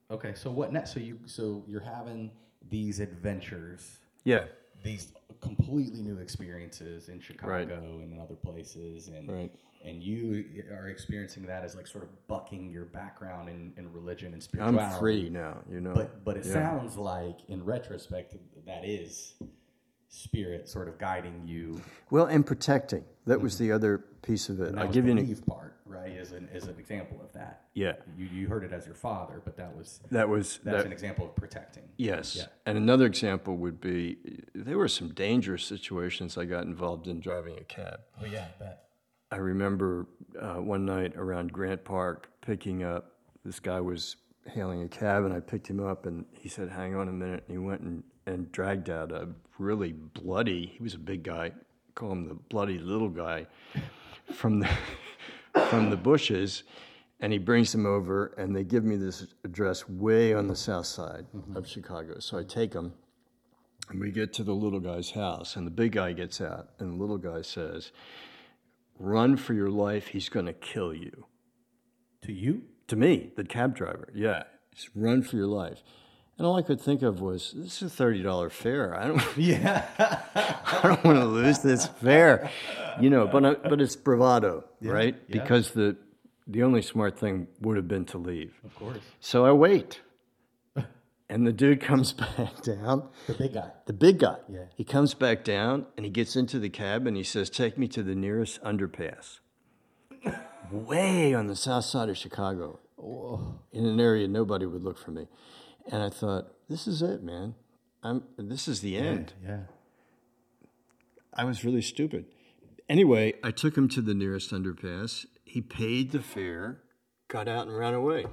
okay. So what next? So you so you're having these adventures, yeah, these completely new experiences in Chicago and in other places, and Right. and you are experiencing that as like sort of bucking your background in, in religion and spirituality. I'm free now. You know. But but it Yeah. sounds like in retrospect that is spirit sort of guiding you. well, and protecting. That was mm-hmm. the other piece of it. I'll give you an believe part, right? is an as an example of that. yeah. You you heard it as your father, but that was That was that's that, an example of protecting. Yes. Yeah. And another example would be there were some dangerous situations I got involved in driving a cab. Oh yeah, I bet. I remember uh, one night around Grant Park picking up, this guy was hailing a cab, and I picked him up, and he said, Hang on a minute. And he went and, and dragged out a really bloody, he was a big guy, call him the bloody little guy, from the, from the bushes. And he brings them over, and they give me this address way on the south side mm-hmm. of Chicago. So I take them, and we get to the little guy's house, and the big guy gets out, and the little guy says, Run for your life, he's going to kill you. To you? To me, the cab driver, yeah, just run for your life. And all I could think of was, this is a $30 fare. I don't, Yeah. I don't want to lose this fare, you know. But I, but it's bravado, right? yeah. Because the the only smart thing would have been to leave. of course. So I wait, and the dude comes back down. The big guy. The big guy. Yeah. He comes back down and he gets into the cab and he says, "Take me to the nearest underpass." Way on the south side of Chicago, in an area nobody would look for me. And I thought, "This is it, man. I'm. This is the end." Yeah. I was really stupid. Anyway, I took him to the nearest underpass. He paid the fare, got out, and ran away.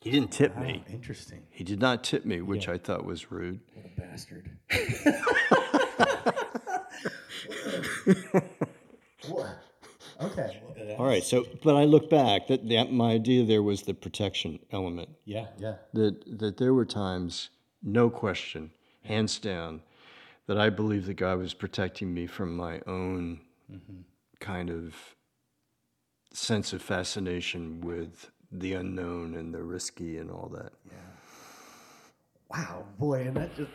He didn't tip me. Interesting. He did not tip me, which I thought was rude. What a bastard. What? Okay. All right. So, but I look back that, that my idea there was the protection element. Yeah, yeah. That that there were times, no question, hands down, that I believe that God was protecting me from my own mm-hmm. kind of sense of fascination with the unknown and the risky and all that. Yeah. Wow, boy, and that just.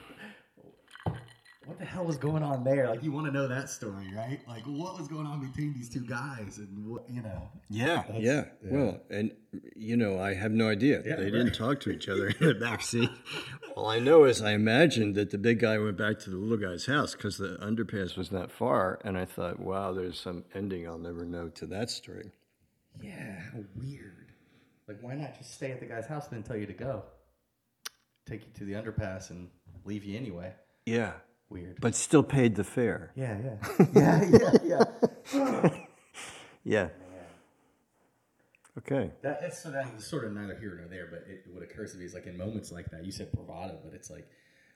What the hell was going on there? Like, you want to know that story, right? Like, what was going on between these two guys, and what you know? Yeah, yeah. Well, and you know, I have no idea. Yeah, they right. didn't talk to each other in the back seat. All I know is I imagined that the big guy went back to the little guy's house because the underpass was not far, and I thought, wow, there's some ending I'll never know to that story. Yeah, how weird. Like, why not just stay at the guy's house and then tell you to go? Take you to the underpass and leave you anyway. Yeah, Weird. but still paid the fare. Yeah, yeah, yeah, yeah, yeah. Yeah. Oh, okay. That, that's so that's sort of neither here nor there, but it, what occurs to me is like in moments like that, you said bravado, but it's like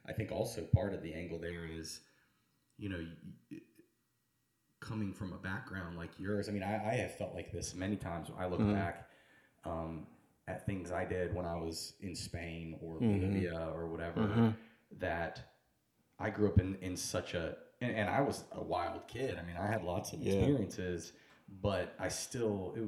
I think also part of the angle there is, you know, coming from a background like yours. I mean, I, I have felt like this many times. When I look mm-hmm. back um, at things I did when I was in Spain or mm-hmm. Bolivia or whatever, mm-hmm. that I grew up in in such a and, and I was a wild kid. I mean, I had lots of experiences, but I still. It,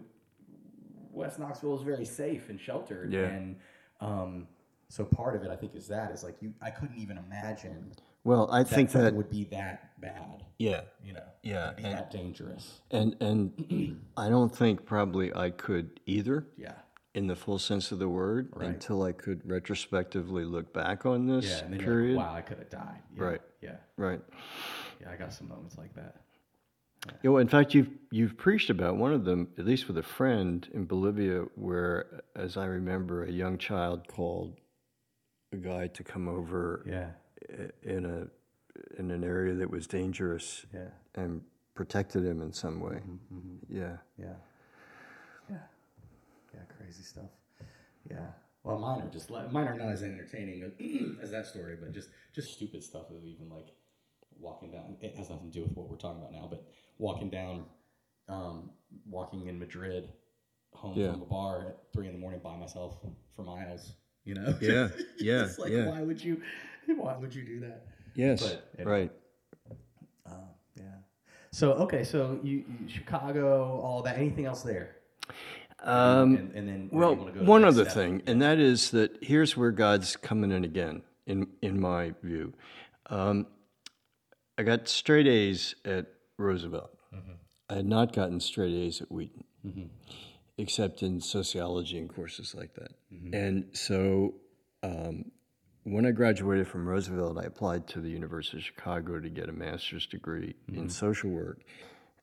West Knoxville is very safe and sheltered, Yeah. and um, so part of it, I think, is that is like you. I couldn't even imagine Well, I that think that would be that bad, yeah, you know, Yeah, be and- that dangerous. and and I don't think probably I could either. Yeah, in the full sense of the word Right. until I could retrospectively look back on this yeah, and then period. like, wow, I could have died. Yeah, Right. Yeah, Right. yeah, I got some moments like that. You know, in fact, you've you've preached about one of them, at least with a friend in Bolivia, where, as I remember, a young child called a guy to come over Yeah, in a in an area that was dangerous yeah, and protected him in some way. Mm-hmm, Yeah. yeah, yeah, yeah. Crazy stuff. Yeah. Well, mine are just like mine are not as entertaining as, that story, but just just stupid stuff of even like walking down. It has nothing to do with what we're talking about now, but walking down, um, walking in Madrid, home Yeah. from a bar at three in the morning by myself for miles. You know? Yeah, yeah, It's like, yeah. why would you? Why would you do that? Yes. But, right. Yeah. So okay, so you, you Chicago, all that. Anything else there? Um, and, and then Well, do you wanna go to one other step? thing, and that is that here's where God's coming in again, in in my view. Um, I got straight A's at Roosevelt. Mm-hmm. I had not gotten straight A's at Wheaton, except in sociology and courses like that. Mm-hmm. And so, um, when I graduated from Roosevelt, I applied to the University of Chicago to get a master's degree Mm-hmm. in social work.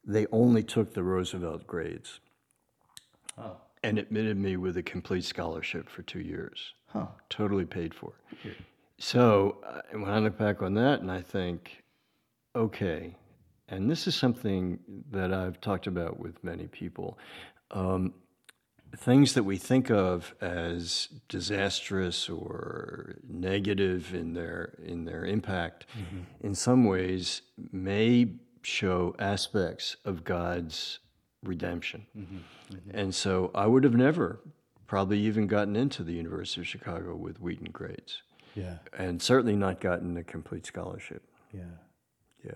They only took the Roosevelt grades Oh, and admitted me with a complete scholarship for two years, huh. totally paid for. So uh, when I look back on that, and I think, okay, and this is something that I've talked about with many people. Um, things that we think of as disastrous or negative in their in their impact, in some ways, may show aspects of God's redemption. And so I would have never probably even gotten into the University of Chicago with Wheaton grades, Yeah. and certainly not gotten a complete scholarship. Yeah. Yeah.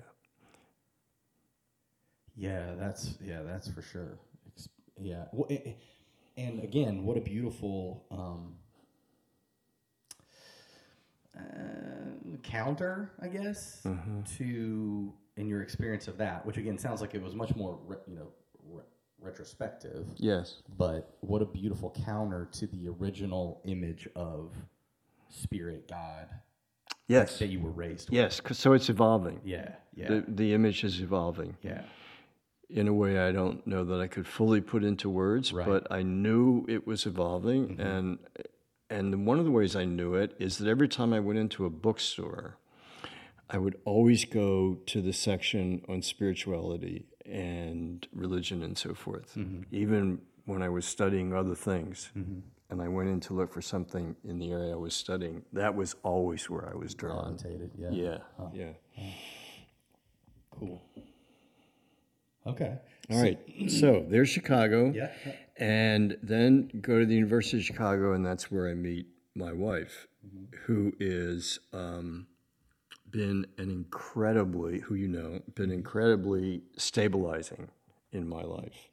Yeah, that's yeah, that's for sure. Yeah, well, and again, what a beautiful um, uh, counter, I guess, to in your experience of that. Which again sounds like it was much more, you know, retrospective. Yes. But what a beautiful counter to the original image of spirit God Yes. that you were raised with. Yes. 'cause- so it's evolving. Yeah, yeah, The, the image is evolving yeah. in a way I don't know that I could fully put into words, Right. but I knew it was evolving, mm-hmm. and and one of the ways I knew it is that every time I went into a bookstore, I would always go to the section on spirituality and religion and so forth, mm-hmm. even when I was studying other things. Mm-hmm. And I went in to look for something in the area I was studying. That was always where I was drawn. Gravitated, yeah. Yeah, yeah. Cool. Okay. All right. So there's Chicago. Yeah. And then go to the University of Chicago, and that's where I meet my wife, mm-hmm. who is um, been an incredibly, who you know, been incredibly stabilizing in my life,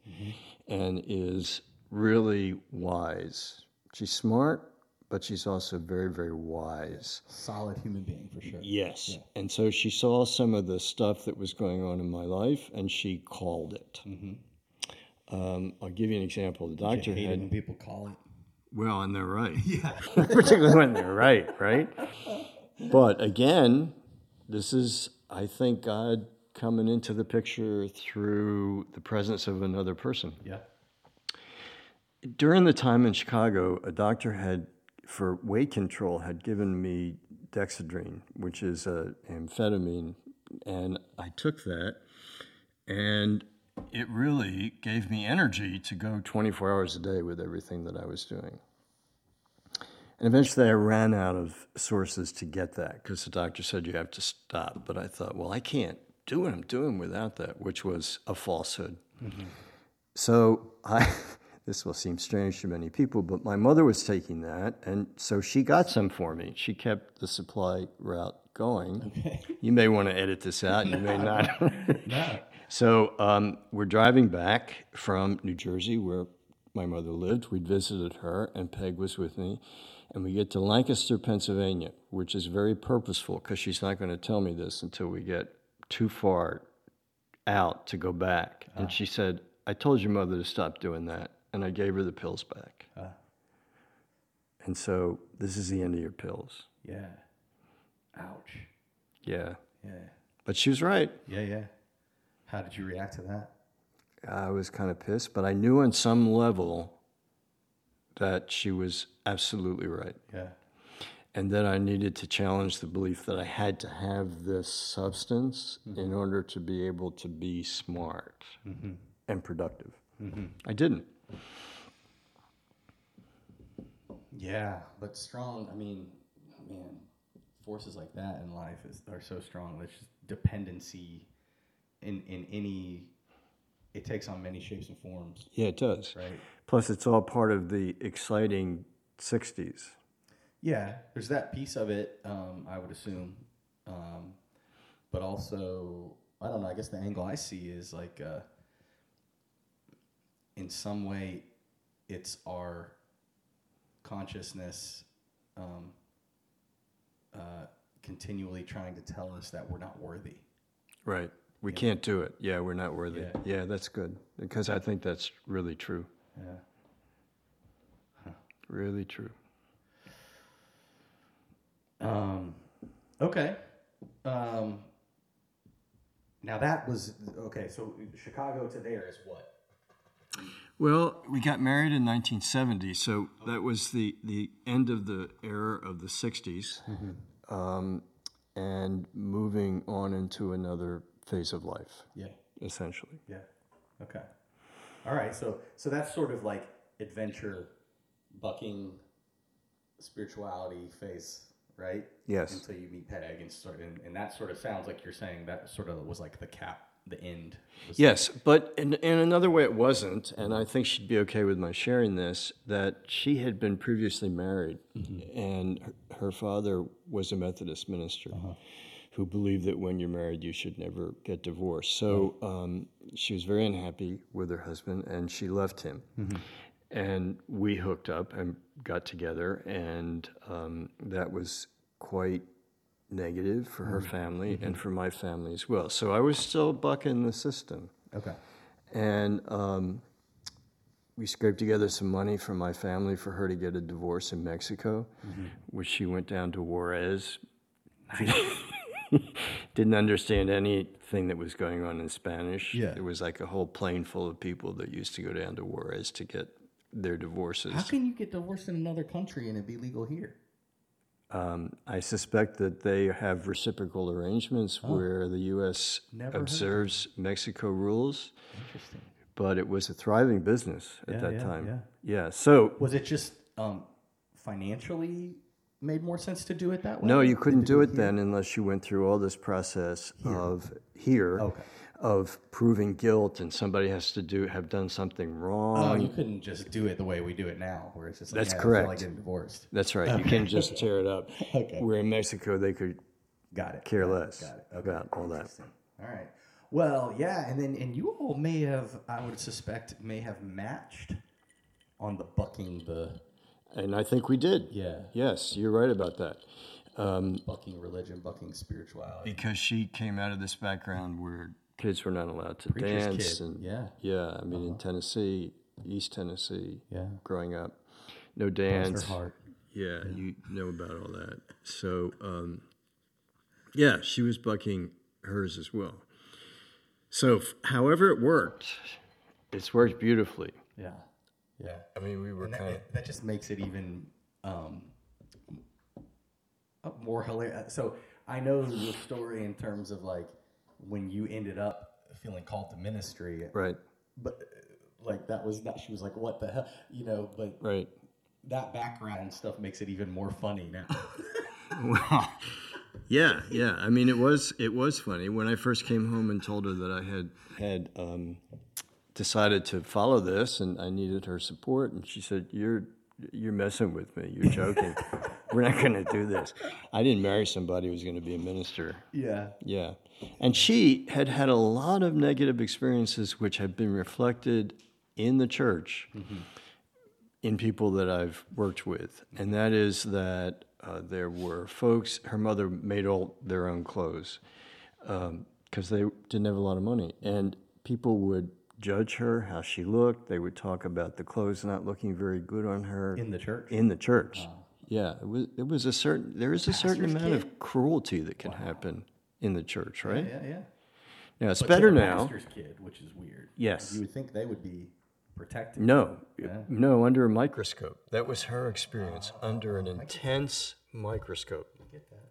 and is really wise. She's smart, but she's also very, very wise. Solid human being for sure. Yes. And so she saw some of the stuff that was going on in my life, and she called it. Um, I'll give you an example. The doctor hate had when people call it. well, and they're right. Yeah. Particularly when they're right, right? But again, this is, I think, God coming into the picture through the presence of another person. Yeah. During the time in Chicago, a doctor had, for weight control, had given me Dexedrine, which is a amphetamine, and I took that, and it really gave me energy to go 24 hours a day with everything that I was doing. And eventually I ran out of sources to get that because the doctor said you have to stop. But I thought, well, I can't do what I'm doing without that, which was a falsehood. So I, this will seem strange to many people, but my mother was taking that, and so she got some for me. She kept the supply route going. You may want to edit this out, you may not. So um, we're driving back from New Jersey, where my mother lived. We'd visited her, and Peg was with me. And we get to Lancaster, Pennsylvania, which is very purposeful because she's not going to tell me this until we get too far out to go back. And uh-huh. she said, I told your mother to stop doing that. And I gave her the pills back. Uh-huh. And so this is the end of your pills. Yeah. Ouch. Yeah. Yeah. But she was right. Yeah. Yeah. How did you react to that? I was kind of pissed, but I knew on some level that she was absolutely right. Yeah. And then I needed to challenge the belief that I had to have this substance mm-hmm. in order to be able to be smart mm-hmm. and productive. Mm-hmm. I didn't. Yeah, but strong. I mean, man, forces like that in life is are so strong. It's just dependency in in any. It takes on many shapes and forms, Yeah, it does. right? Plus, it's all part of the exciting 60s. Yeah, there's that piece of it. Um, I would assume, um, but also I don't know. I guess the angle I see is like, uh, in some way, it's our consciousness um, uh, continually trying to tell us that we're not worthy. Right. We can't do it. Yeah, we're not worthy. Yeah. Yeah, that's good. Because I think that's really true. Yeah. Really true. Um, okay. Um, now that was okay. So Chicago to there is what? Well, we got married in 1970, so that was the, the end of the era of the 60s, um, and moving on into another phase of life, Yeah. essentially. Yeah. Okay. All right. So so that's sort of like adventure, bucking, spirituality phase, right? Yes. Until you meet Peg and sort and, and that sort of sounds like you're saying that sort of was like the cap, the end. was- Yes, but in, in another way, it wasn't, and I think she'd be okay with my sharing this. That she had been previously married, mm-hmm. and her, her father was a Methodist minister uh-huh. Who believed that when you're married, you should never get divorced. So um, she was very unhappy with her husband, and she left him. And we hooked up and got together, and um, that was quite negative for her family and for my family as well. So I was still bucking the system. Okay. And um, we scraped together some money from my family for her to get a divorce in Mexico, which she went down to Juarez. Didn't understand anything that was going on in Spanish. Yeah. It was like a whole plane full of people that used to go down to Juarez to get their divorces. How can you get divorced in another country and it be legal here? Um, I suspect that they have reciprocal arrangements where the U.S. Oh. Never observes Mexico rules, Interesting. but it was a thriving business at Yeah, that yeah, time. yeah. Yeah. So Was it just um, financially made more sense to do it that way. No, you couldn't do it here? then unless you went through all this process of here Okay. of proving guilt, and somebody has to do have done something wrong. Oh, you couldn't just do it the way we do it now, where it's just like, That's yeah, correct. like getting divorced. That's right. You can't just tear it up. Okay. Where in Mexico they could Got it. care Got it, less Got it. Okay. about all that. All right. Well, yeah, and then and you all may have, I would suspect, may have matched on the bucking the And I think we did. yeah Yes, you're right about that. Um, bucking religion, bucking spirituality. Because she came out of this background where kids were not allowed to Preacher's dance, kid, and yeah. Uh-huh. yeah. I mean, in Tennessee, East Tennessee, Yeah. growing up, no dance. her heart. Yeah, you know about all that. So, um, yeah, she was bucking hers as well. So, f- however it worked, it's worked beautifully. Yeah. Yeah. I mean, we were And kind of that, that just makes it even um, uh, more hilarious. So I know the story in terms of like when you ended up feeling called to ministry, right, but uh, like that was not. She was like, "What the hell," you know. But right. that background stuff makes it even more funny now. Well, yeah, yeah. I mean, it was it was funny when I first came home and told her that I had had um, decided to follow this and I needed her support, and she said, "You're you're messing with me. You're joking. We're not going to do this." I didn't marry somebody who was going to be a minister. yeah. Yeah. And she had had a lot of negative experiences which had been reflected in the church in people that I've worked with. And that is that uh, there were folks, her mother made all their own clothes because they didn't have a lot of money. And people would judge her, how she looked. They would talk about the clothes not looking very good on her In the church. in the church. Yeah, it was, it was a certain, there is a certain amount kid? of cruelty that can happen in the church, right? Yeah, yeah. Now, it's But better now. pastor's kid, which is weird. Yes. You would think they would be protected. No, Yeah. no, under a microscope. That was her experience, under an intense microscope. get that.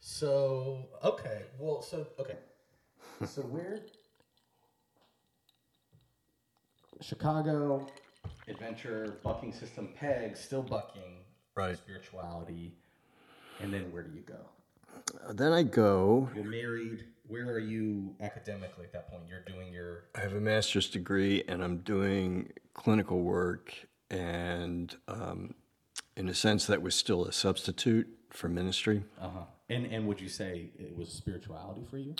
So okay, well, so okay, so we're Chicago adventure bucking system peg still bucking Right. spirituality, and then where do you go? Then I go, You're married. Where are you academically at that point? You're doing your I have a master's degree and I'm doing clinical work. And um, in a sense, that was still a substitute for ministry. uh huh. And and would you say it was spirituality for you?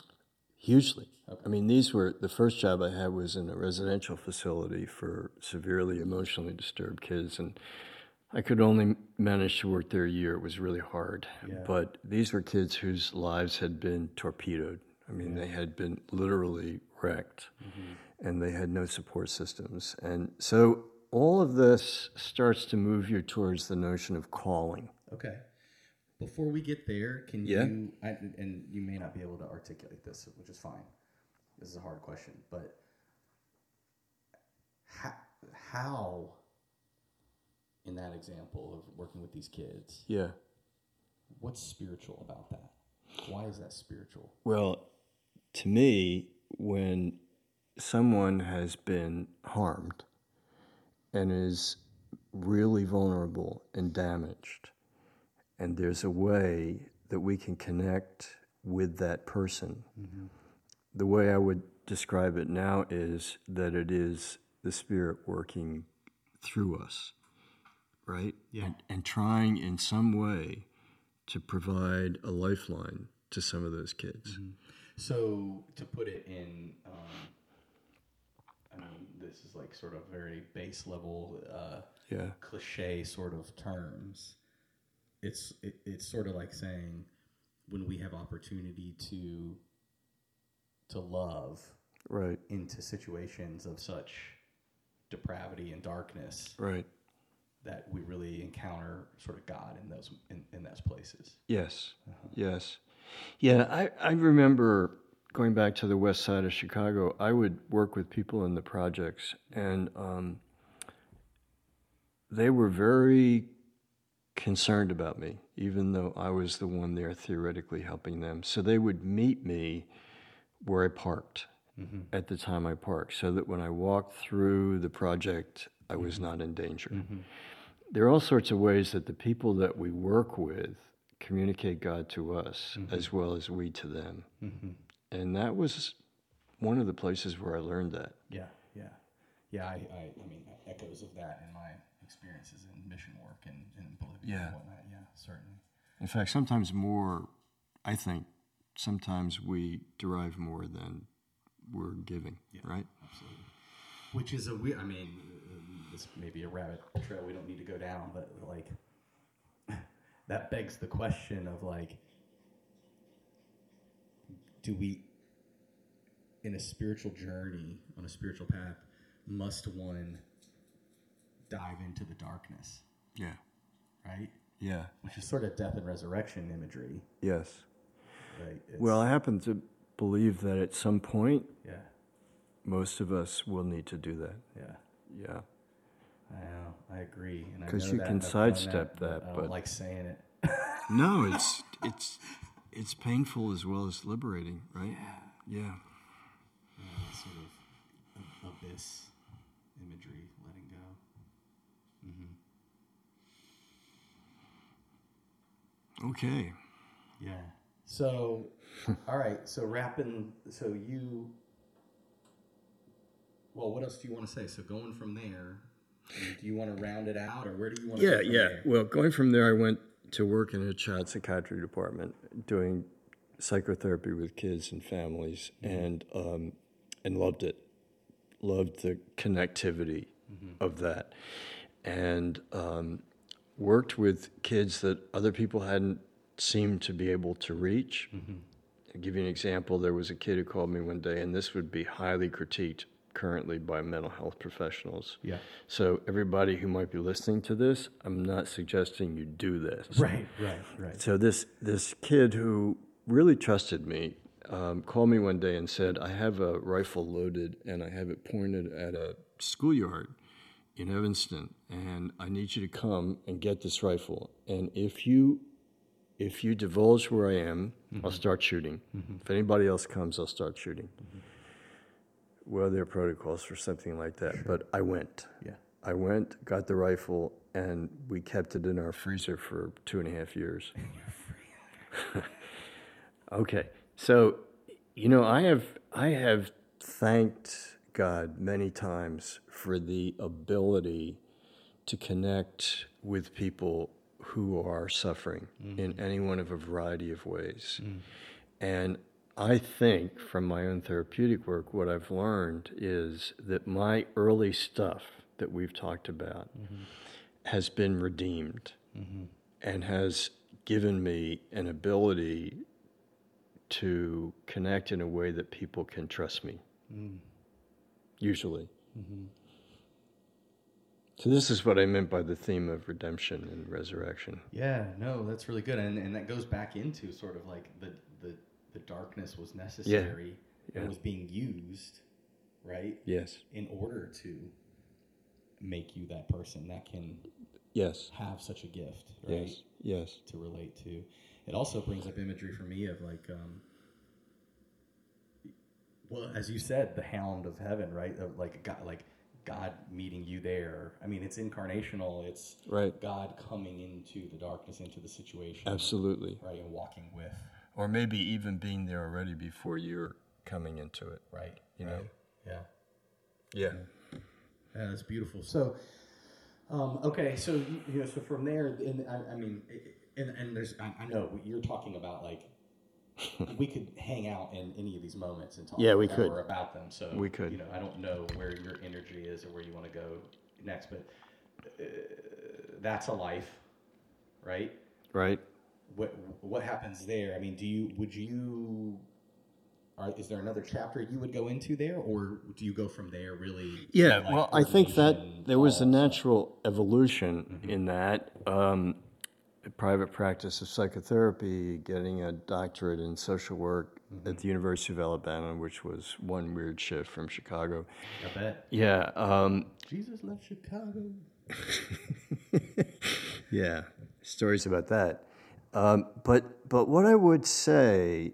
Hugely. I mean, these were the first job I had was in a residential facility for severely emotionally disturbed kids, and I could only manage to work there a year. It was really hard. But these were kids whose lives had been torpedoed. I mean, they had been literally wrecked, mm-hmm. and they had no support systems. And so all of this starts to move you towards the notion of calling. Okay. Before we get there, can Yeah. you I, and you may not be able to articulate this, which is fine. This is a hard question, but how, how in that example of working with these kids, Yeah. what's spiritual about that? Why is that spiritual? Well, to me, when someone has been harmed and is really vulnerable and damaged, and there's a way that we can connect with that person, the way I would describe it now is that it is the Spirit working through us, right? Yeah. And, and trying in some way to provide a lifeline to some of those kids. So to put it in, um, I mean, this is like sort of very base level, uh, Yeah. cliche sort of terms. It's it, it's sort of like saying when we have opportunity to to love Right, into situations of such depravity and darkness right. that we really encounter sort of God in those in, in those places. Yes, yes. Yeah, I, I remember going back to the west side of Chicago, I would work with people in the projects, and um, they were very concerned about me, even though I was the one there theoretically helping them. So they would meet me where I parked mm-hmm. at the time I parked, so that when I walked through the project, I was mm-hmm. not in danger. Mm-hmm. there are all sorts of ways that the people that we work with communicate God to us as well as we to them. And that was one of the places where I learned that. Yeah, yeah, yeah. I, I, I mean, echoes of that in my experiences in mission work and in Bolivia Yeah. and whatnot. Yeah, certainly. In fact, sometimes more, I think, sometimes we derive more than we're giving, right? Absolutely. Which is a weird. I mean, this may be a rabbit trail we don't need to go down, but like, that begs the question of like, do we, in a spiritual journey on a spiritual path, must one dive into the darkness, Yeah. right? Yeah. Which is sort of death and resurrection imagery, Yes. right? It's- Well, I happen to believe that at some point, yeah, most of us will need to do that. yeah. Yeah. I know. I agree. and I 'Cause know you that, can and I've done sidestep that, I don't but- like saying it. No, it's it's it's painful as well as liberating, right? Yeah. Yeah, sort of ab- abyss imagery, letting go. Okay. Yeah. So, all right. So wrapping. So you. Well, what else do you want to say? So going from there, do you want to round it out, or where do you want to? Yeah, go from yeah. there? Well, going from there, I went to work in a child psychiatry department doing psychotherapy with kids and families, and um, and loved it. Loved the connectivity of that, and um, worked with kids that other people hadn't seemed to be able to reach. I'll give you an example. There was a kid who called me one day, and this would be highly critiqued currently by mental health professionals. Yeah. So, everybody who might be listening to this, I'm not suggesting you do this. Right. Right. Right. So, this, this kid who really trusted me um, called me one day and said, I have a rifle loaded and I have it pointed at a schoolyard in Evanston, and I need you to come and get this rifle. And if you if you divulge where I am, I'll start shooting. If anybody else comes, I'll start shooting. Mm-hmm. Well, there are protocols for something like that, but I went. Yeah. I went, got the rifle, and we kept it in our freezer for two and a half years. okay, so you know, I have I have thanked God many times for the ability to connect with people who are suffering in mm-hmm. any one of a variety of ways. Mm. And I think from my own therapeutic work, what I've learned is that my early stuff that we've talked about mm-hmm. has been redeemed mm-hmm. and has given me an ability to connect in a way that people can trust me. Mm. Usually. So, this is what I meant by the theme of redemption and resurrection. Yeah, no, that's really good, and and that goes back into sort of like the the, the darkness was necessary and Yeah. was being used, right, Yes. in order to make you that person that can Yes. have such a gift, right, Yes. Yes. to relate to. It also brings up imagery for me of like, um, well, as you said, the hound of heaven, right, of like God, like God meeting you there. I mean, it's incarnational. It's Right. God coming into the darkness, into the situation, Absolutely. right, and walking with, Or maybe even being there already before you're coming into it. right, You right. know? yeah. Yeah. Yeah, that's beautiful. So, um, okay, so you, you know, so from there, and I, I mean, and and there's, I, I know you're talking about like, we could hang out in any of these moments and talk. Yeah, we could. about them. So We could. You know, I don't know where your energy is or where you want to go next, but uh, that's a life, right? Right? What what happens there? I mean, do you would you? Are, is there another chapter you would go into there, or do you go from there really? Yeah, like, well, I think that there was a all that stuff? natural evolution in that. Um, a private practice of psychotherapy, getting a doctorate in social work at the University of Alabama, which was one weird shift from Chicago. I bet. Yeah, um, Jesus left Chicago. yeah, stories about that. Um, but but what I would say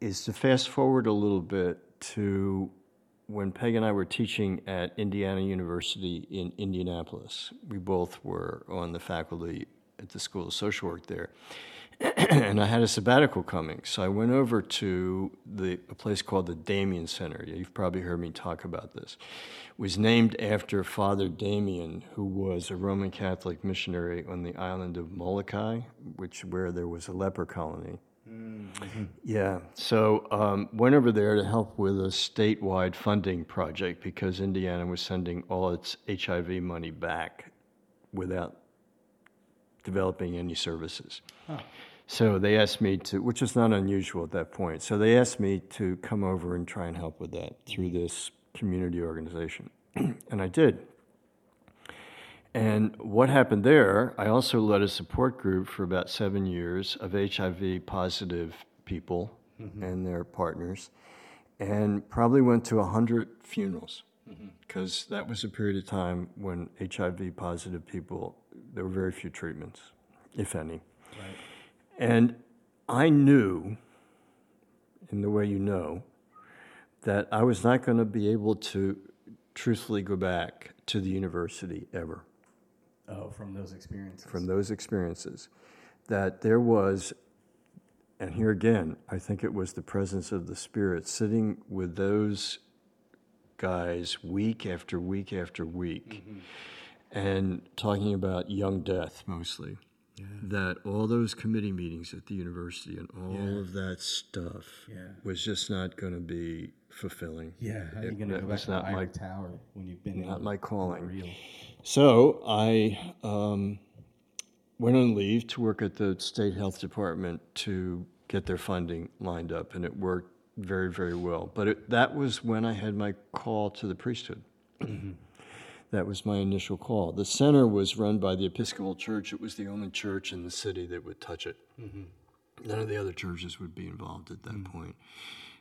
is to fast forward a little bit to when Peg and I were teaching at Indiana University in Indianapolis. We both were on the faculty at the School of Social Work there. and I had a sabbatical coming, so I went over to the, a place called the Damien Center. You've probably heard me talk about this. It was named after Father Damien, who was a Roman Catholic missionary on the island of Molokai, which where there was a leper colony. Mm-hmm. Yeah, so um, went over there to help with a statewide funding project because Indiana was sending all its HIV money back without developing any services. So they asked me to, which is not unusual at that point. So they asked me to come over and try and help with that through this community organization. and I did. And what happened there, I also led a support group for about seven years of HIV positive people mm-hmm. and their partners, and probably went to 100 funerals because mm-hmm. that was a period of time when HIV positive people, there were very few treatments, if any. Right. And I knew, in the way you know, that I was not going to be able to truthfully go back to the university ever. Oh, from those experiences. From those experiences. That there was, and here again, I think it was the presence of the Spirit sitting with those guys week after week after week mm-hmm. And talking about young death mostly. Yeah. That all those committee meetings at the university and all yeah. of that stuff yeah. was just not going to be fulfilling. Yeah, how are you going to go back to not my, Tower when you've been not my calling? So I um, went on leave to work at the state health department to get their funding lined up, and it worked very, very well. But it, that was when I had my call to the priesthood. That was my initial call. The center was run by the Episcopal Church. It was the only church in the city that would touch it. Mm-hmm. None of the other churches would be involved at that mm-hmm. point.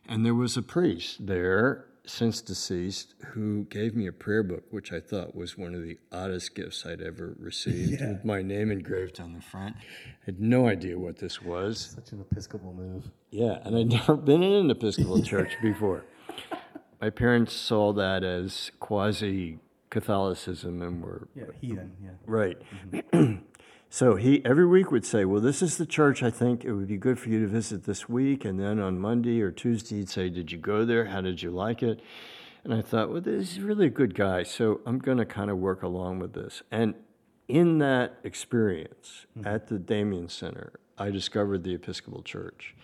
And there was a priest there since deceased, who gave me a prayer book, which I thought was one of the oddest gifts I'd ever received, yeah. with my name engraved on the front. I had no idea what this was. Such an Episcopal move. Yeah, and I'd never been in an Episcopal church before. My parents saw that as quasi Catholicism and were yeah heathen yeah right. Mm-hmm. So he every week would say, "Well, this is the church. I think it would be good for you to visit this week." And then on Monday or Tuesday, he'd say, "Did you go there? How did you like it?" And I thought, "Well, this is really a good guy, so I'm going to kind of work along with this." And in that experience mm-hmm. at the Damien Center, I discovered the Episcopal Church,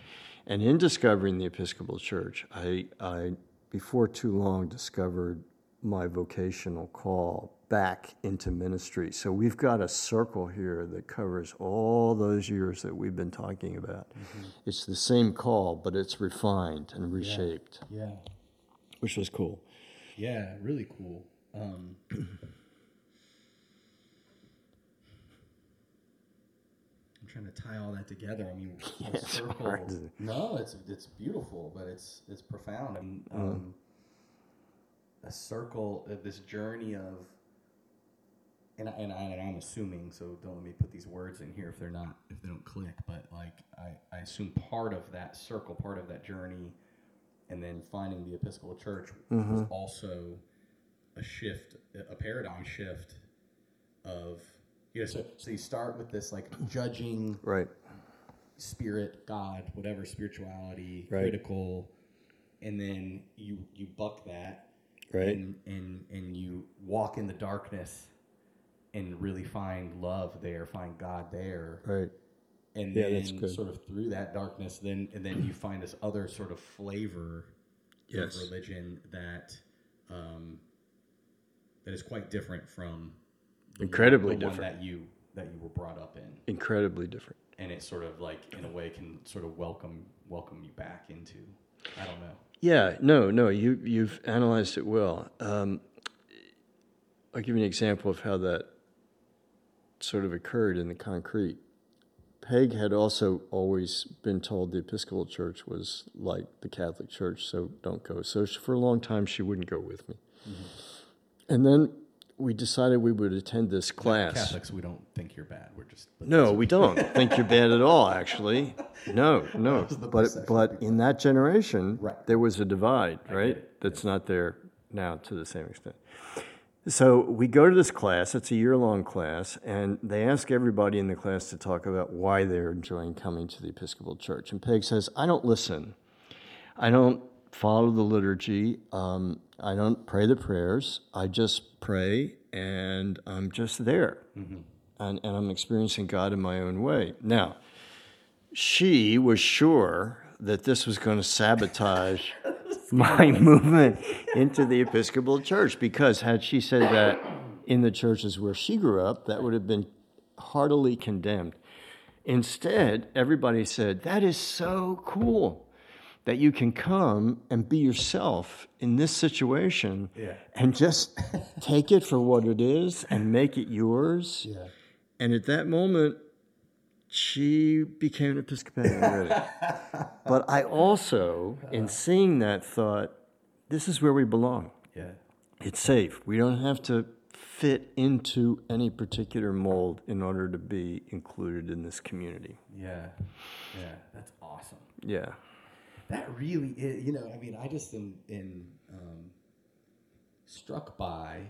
and in discovering the Episcopal Church, I, I before too long discovered my vocational call back into ministry. So we've got a circle here that covers all those years that we've been talking about. Mm-hmm. It's the same call, but it's refined and reshaped. Yeah. yeah. Which was cool. Yeah, really cool. Um, I'm trying to tie all that together. I mean, yeah, circle. no, it's it's beautiful, but it's it's profound. and mm-hmm. um, a circle of this journey of and I, and, I, and I'm assuming, so don't let me put these words in here if they're not if they don't click. But like I, I assume part of that circle, part of that journey, and then finding the Episcopal Church mm-hmm. was also a shift, a paradigm shift of you know. So, so you start with this like judging, right? Spirit, God, whatever spirituality, right. critical, and then you you buck that, right? And and and you walk in the darkness and really find love there, find God there. Right. And yeah, then sort of through that darkness, then and then you find this other sort of flavor yes. of religion that um, that is quite different from the incredibly one, different that you that you were brought up in. Incredibly different. And it sort of like in a way can sort of welcome welcome you back into. I don't know. Yeah, no, no, you you've analyzed it well. Um, I'll give you an example of how that sort of occurred in the concrete. Peg had also always been told the Episcopal Church was like the Catholic Church, so don't go. So for a long time, she wouldn't go with me. Mm-hmm. And then we decided we would attend this class. Catholics, we don't think you're bad. We're just no, we don't think you're bad at all. Actually, no, no. But but in that generation, right. there was a divide, right? That's not there now to the same extent. So we go to this class, it's a year long class, and they ask everybody in the class to talk about why they're enjoying coming to the Episcopal Church. And Peg says, I don't listen. I don't follow the liturgy. Um, I don't pray the prayers. I just pray and I'm just there. Mm-hmm. And, and I'm experiencing God in my own way. Now, she was sure that this was going to sabotage my movement into the Episcopal Church because had she said that in the churches where she grew up, that would have been heartily condemned. Instead, everybody said, That is so cool that you can come and be yourself in this situation yeah. and just take it for what it is and make it yours. Yeah. And at that moment, she became an Episcopalian already. but I also, in seeing that, thought, this is where we belong. Yeah. It's safe. We don't have to fit into any particular mold in order to be included in this community. Yeah. Yeah. That's awesome. Yeah. That really is, you know, I mean, I just am in, um, struck by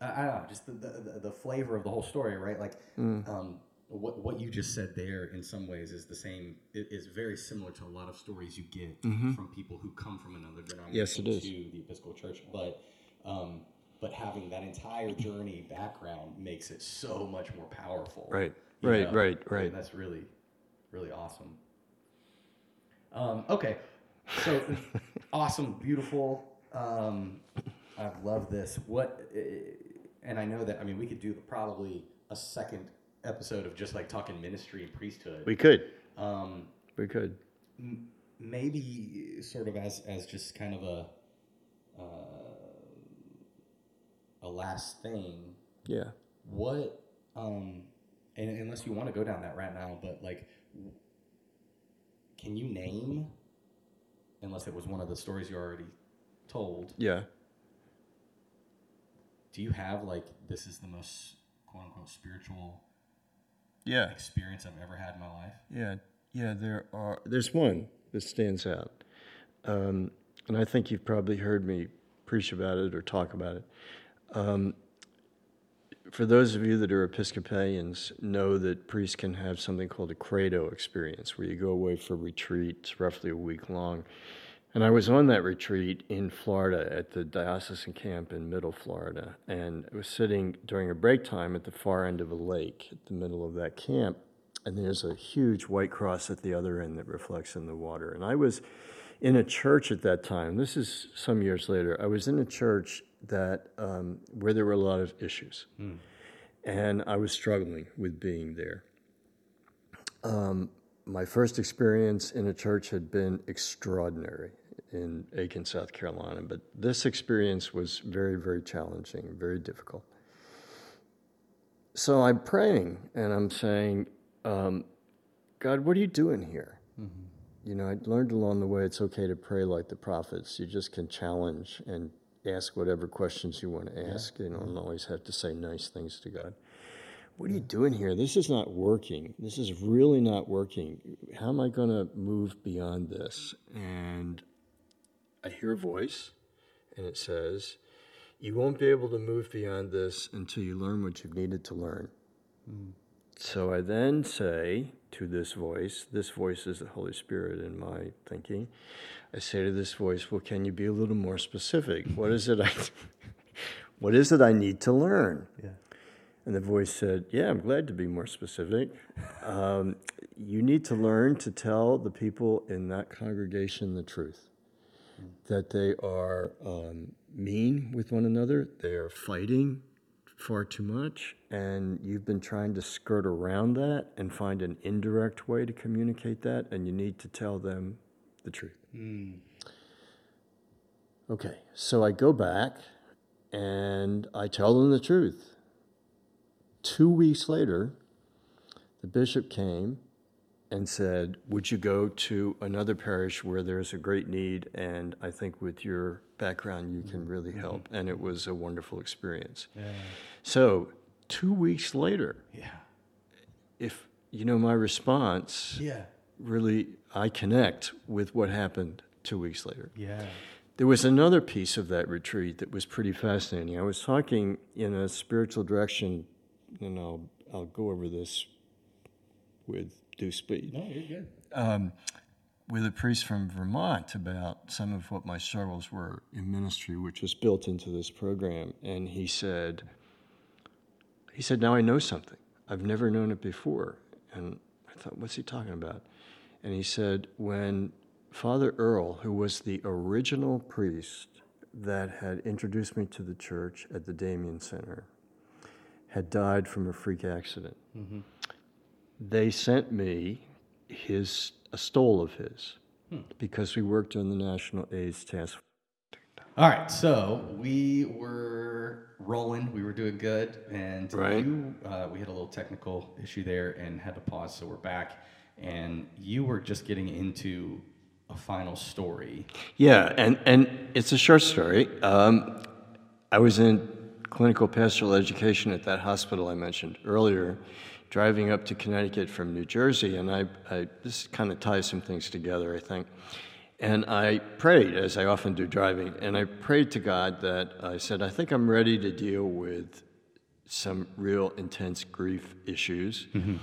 I, don't know, just the, the, the, flavor of the whole story, right? Like, mm. um, what what you just said there, in some ways, is the same. It is very similar to a lot of stories you get mm-hmm. from people who come from another denomination yes, it is. to the Episcopal Church, but. Um, but having that entire journey background makes it so much more powerful. Right, right, know? right, right. And that's really, really awesome. Um, okay, so awesome, beautiful. Um, I love this. What and I know that I mean we could do probably a second episode of just like talking ministry and priesthood. We could. Um, we could. M- maybe sort of as as just kind of a uh, a last thing. Yeah. What um, and unless you want to go down that right now, but like, can you name? Unless it was one of the stories you already told. Yeah do you have like this is the most quote unquote spiritual yeah experience I've ever had in my life? Yeah, yeah. There are. There's one that stands out, um, and I think you've probably heard me preach about it or talk about it. Um, for those of you that are Episcopalians, know that priests can have something called a credo experience, where you go away for retreat. It's roughly a week long, and I was on that retreat in Florida at the diocesan camp in Middle Florida. And I was sitting during a break time at the far end of a lake at the middle of that camp. And there's a huge white cross at the other end that reflects in the water. And I was in a church at that time. This is some years later. I was in a church that um, where there were a lot of issues. Mm. And I was struggling with being there. Um, my first experience in a church had been extraordinary in Aiken, South Carolina. But this experience was very, very challenging, very difficult. So I'm praying and I'm saying, um, God, what are you doing here? Mm-hmm. You know, I learned along the way it's okay to pray like the prophets. You just can challenge and ask whatever questions you want to ask. Yeah. You don't always have to say nice things to God. What are you doing here? This is not working. This is really not working. How am I going to move beyond this? And I hear a voice, and it says, You won't be able to move beyond this until you learn what you've needed to learn. Mm. So I then say to this voice, this voice is the Holy Spirit in my thinking. I say to this voice, Well, can you be a little more specific? What is it I, what is it I need to learn? Yeah. And the voice said, Yeah, I'm glad to be more specific. Um, you need to learn to tell the people in that congregation the truth that they are um, mean with one another, they are fighting far too much, and you've been trying to skirt around that and find an indirect way to communicate that, and you need to tell them the truth. Mm. Okay, so I go back and I tell them the truth. Two weeks later, the bishop came and said, Would you go to another parish where there's a great need? And I think with your background, you can really mm-hmm. help. And it was a wonderful experience. Yeah. So, two weeks later, yeah. if you know my response, yeah. really, I connect with what happened two weeks later. Yeah. there was another piece of that retreat that was pretty fascinating. I was talking in a spiritual direction, and I'll, I'll go over this with due speed. No, you're good. Um, with a priest from Vermont about some of what my struggles were in ministry, which was built into this program. And he said, he said, now I know something. I've never known it before. And I thought, what's he talking about? And he said, when Father Earl, who was the original priest that had introduced me to the church at the Damien Center, had died from a freak accident. Mm-hmm. They sent me his a stole of his hmm. because we worked on the National AIDS Task Force. All right, so we were rolling, we were doing good, and right. you, uh, we had a little technical issue there and had to pause, so we're back. And you were just getting into a final story. Yeah, and, and it's a short story. Um, I was in clinical pastoral education at that hospital I mentioned earlier, driving up to Connecticut from New Jersey, and I, I this kind of ties some things together, I think. And I prayed, as I often do driving, and I prayed to God that I said, I think I'm ready to deal with some real intense grief issues. Mm-hmm.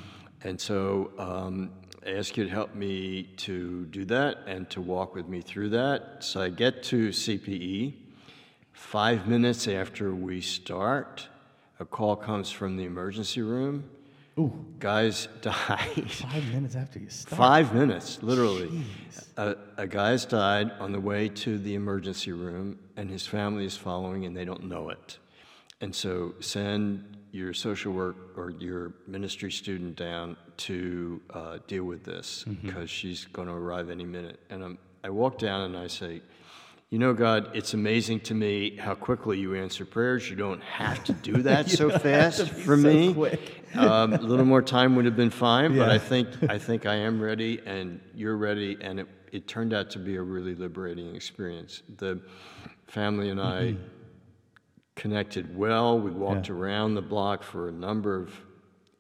And so um, I ask you to help me to do that and to walk with me through that. So I get to CPE. Five minutes after we start, a call comes from the emergency room. Ooh. Guys died. Five minutes after you start. Five minutes, literally. A, a guy's died on the way to the emergency room, and his family is following, and they don't know it. And so send your social work or your ministry student down to uh, deal with this because mm-hmm. she's going to arrive any minute. And I'm, I walk down and I say, you know, God, it's amazing to me how quickly you answer prayers. You don't have to do that so fast for so me. um, a little more time would have been fine, yeah. but I think I think I am ready, and you're ready, and it, it turned out to be a really liberating experience. The family and I mm-hmm connected well. We walked yeah. around the block for a number of,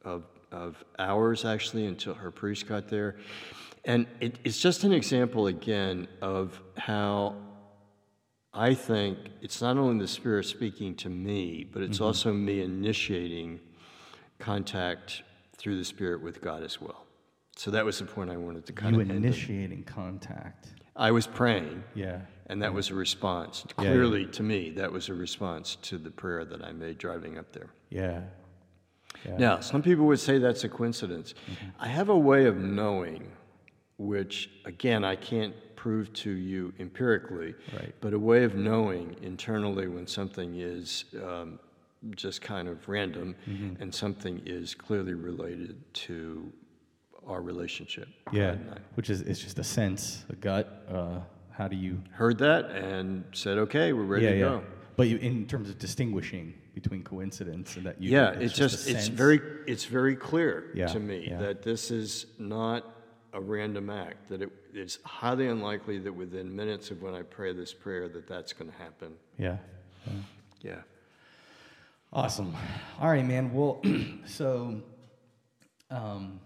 of, of, hours, actually, until her priest got there. And it, it's just an example, again, of how I think it's not only the Spirit speaking to me, but it's mm-hmm. also me initiating contact through the Spirit with God as well. So that was the point I wanted to kind of you of initiating contact. I was praying. Yeah. And that was a response. Clearly, yeah. to me, that was a response to the prayer that I made driving up there. Yeah. yeah. Now, some people would say that's a coincidence. Mm-hmm. I have a way of knowing, which, again, I can't prove to you empirically, right. but a way of knowing internally when something is um, just kind of random mm-hmm. and something is clearly related to our relationship. Yeah, which is it's just a sense, a gut. Uh, how do you heard that and said, "Okay, we're ready yeah, to yeah. go." But you, in terms of distinguishing between coincidence and that you, yeah, it's, it's just, it's very it's very clear yeah, to me that this is not a random act. That it, it's highly unlikely that within minutes of when I pray this prayer that that's going to happen. Yeah. yeah. Awesome. All right, man. Well, so. Um,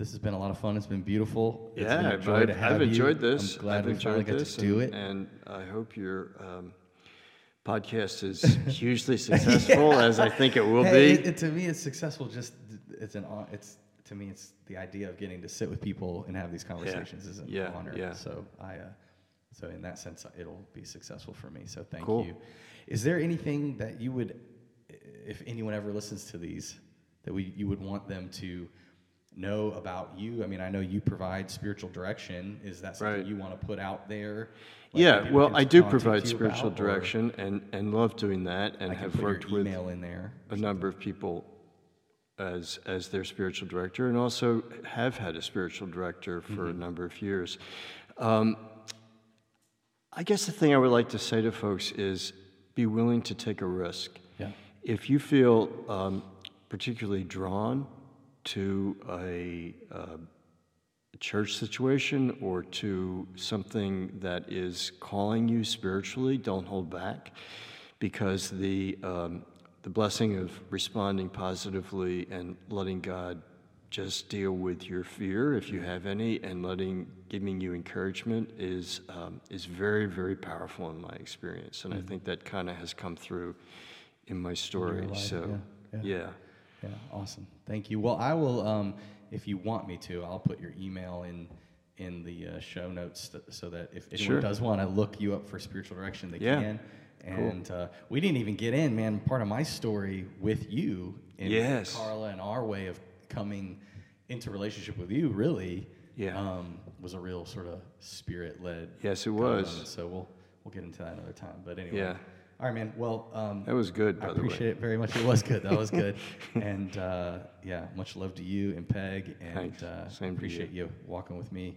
this has been a lot of fun. It's been beautiful. It's yeah, been I've, I've enjoyed this. I'm glad I've we finally got to do it. And I hope your um, podcast is hugely successful, yeah. as I think it will hey, be. It, it, to me, it's successful. Just it's an it's to me, it's the idea of getting to sit with people and have these conversations yeah. is an yeah. honor. Yeah. So I, uh, so in that sense, it'll be successful for me. So thank cool. you. Is there anything that you would, if anyone ever listens to these, that we you would want them to know about you? I mean, I know you provide spiritual direction. Is that something right. you want to put out there? Like yeah, well, I do provide spiritual about, direction and, and love doing that, and have worked with in there a number of people as as their spiritual director, and also have had a spiritual director for mm-hmm. a number of years. Um, I guess the thing I would like to say to folks is be willing to take a risk. Yeah. If you feel um, particularly drawn to a, uh, church situation or to something that is calling you spiritually, don't hold back because the, um, the blessing of responding positively and letting God just deal with your fear if you have any, and letting giving you encouragement is um, is very very powerful in my experience, and I think that kind of has come through in my story. life, so yeah, yeah. yeah. Yeah, awesome. Thank you. Well, I will, um, if you want me to, I'll put your email in in the uh, show notes th- so that if anyone Sure. does want to look you up for spiritual direction, they Yeah. can. And uh, we didn't even get in, man. Part of my story with you and Yes. Carla and our way of coming into relationship with you really Yeah. um, was a real sort of spirit led. Yes, it was. So we'll we'll get into that another time. But anyway, Yeah. all right, man. Well, um, That was good, I by the way. appreciate it very much. It was good. That was good. and uh, yeah, much love to you and Peg. And Thanks. uh, Same to you. appreciate you. walking with me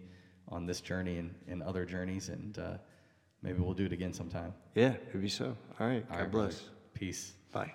on this journey and, and other journeys. And uh, maybe we'll do it again sometime. Yeah, maybe so. All right. All God right, brother. bless. Peace. Bye.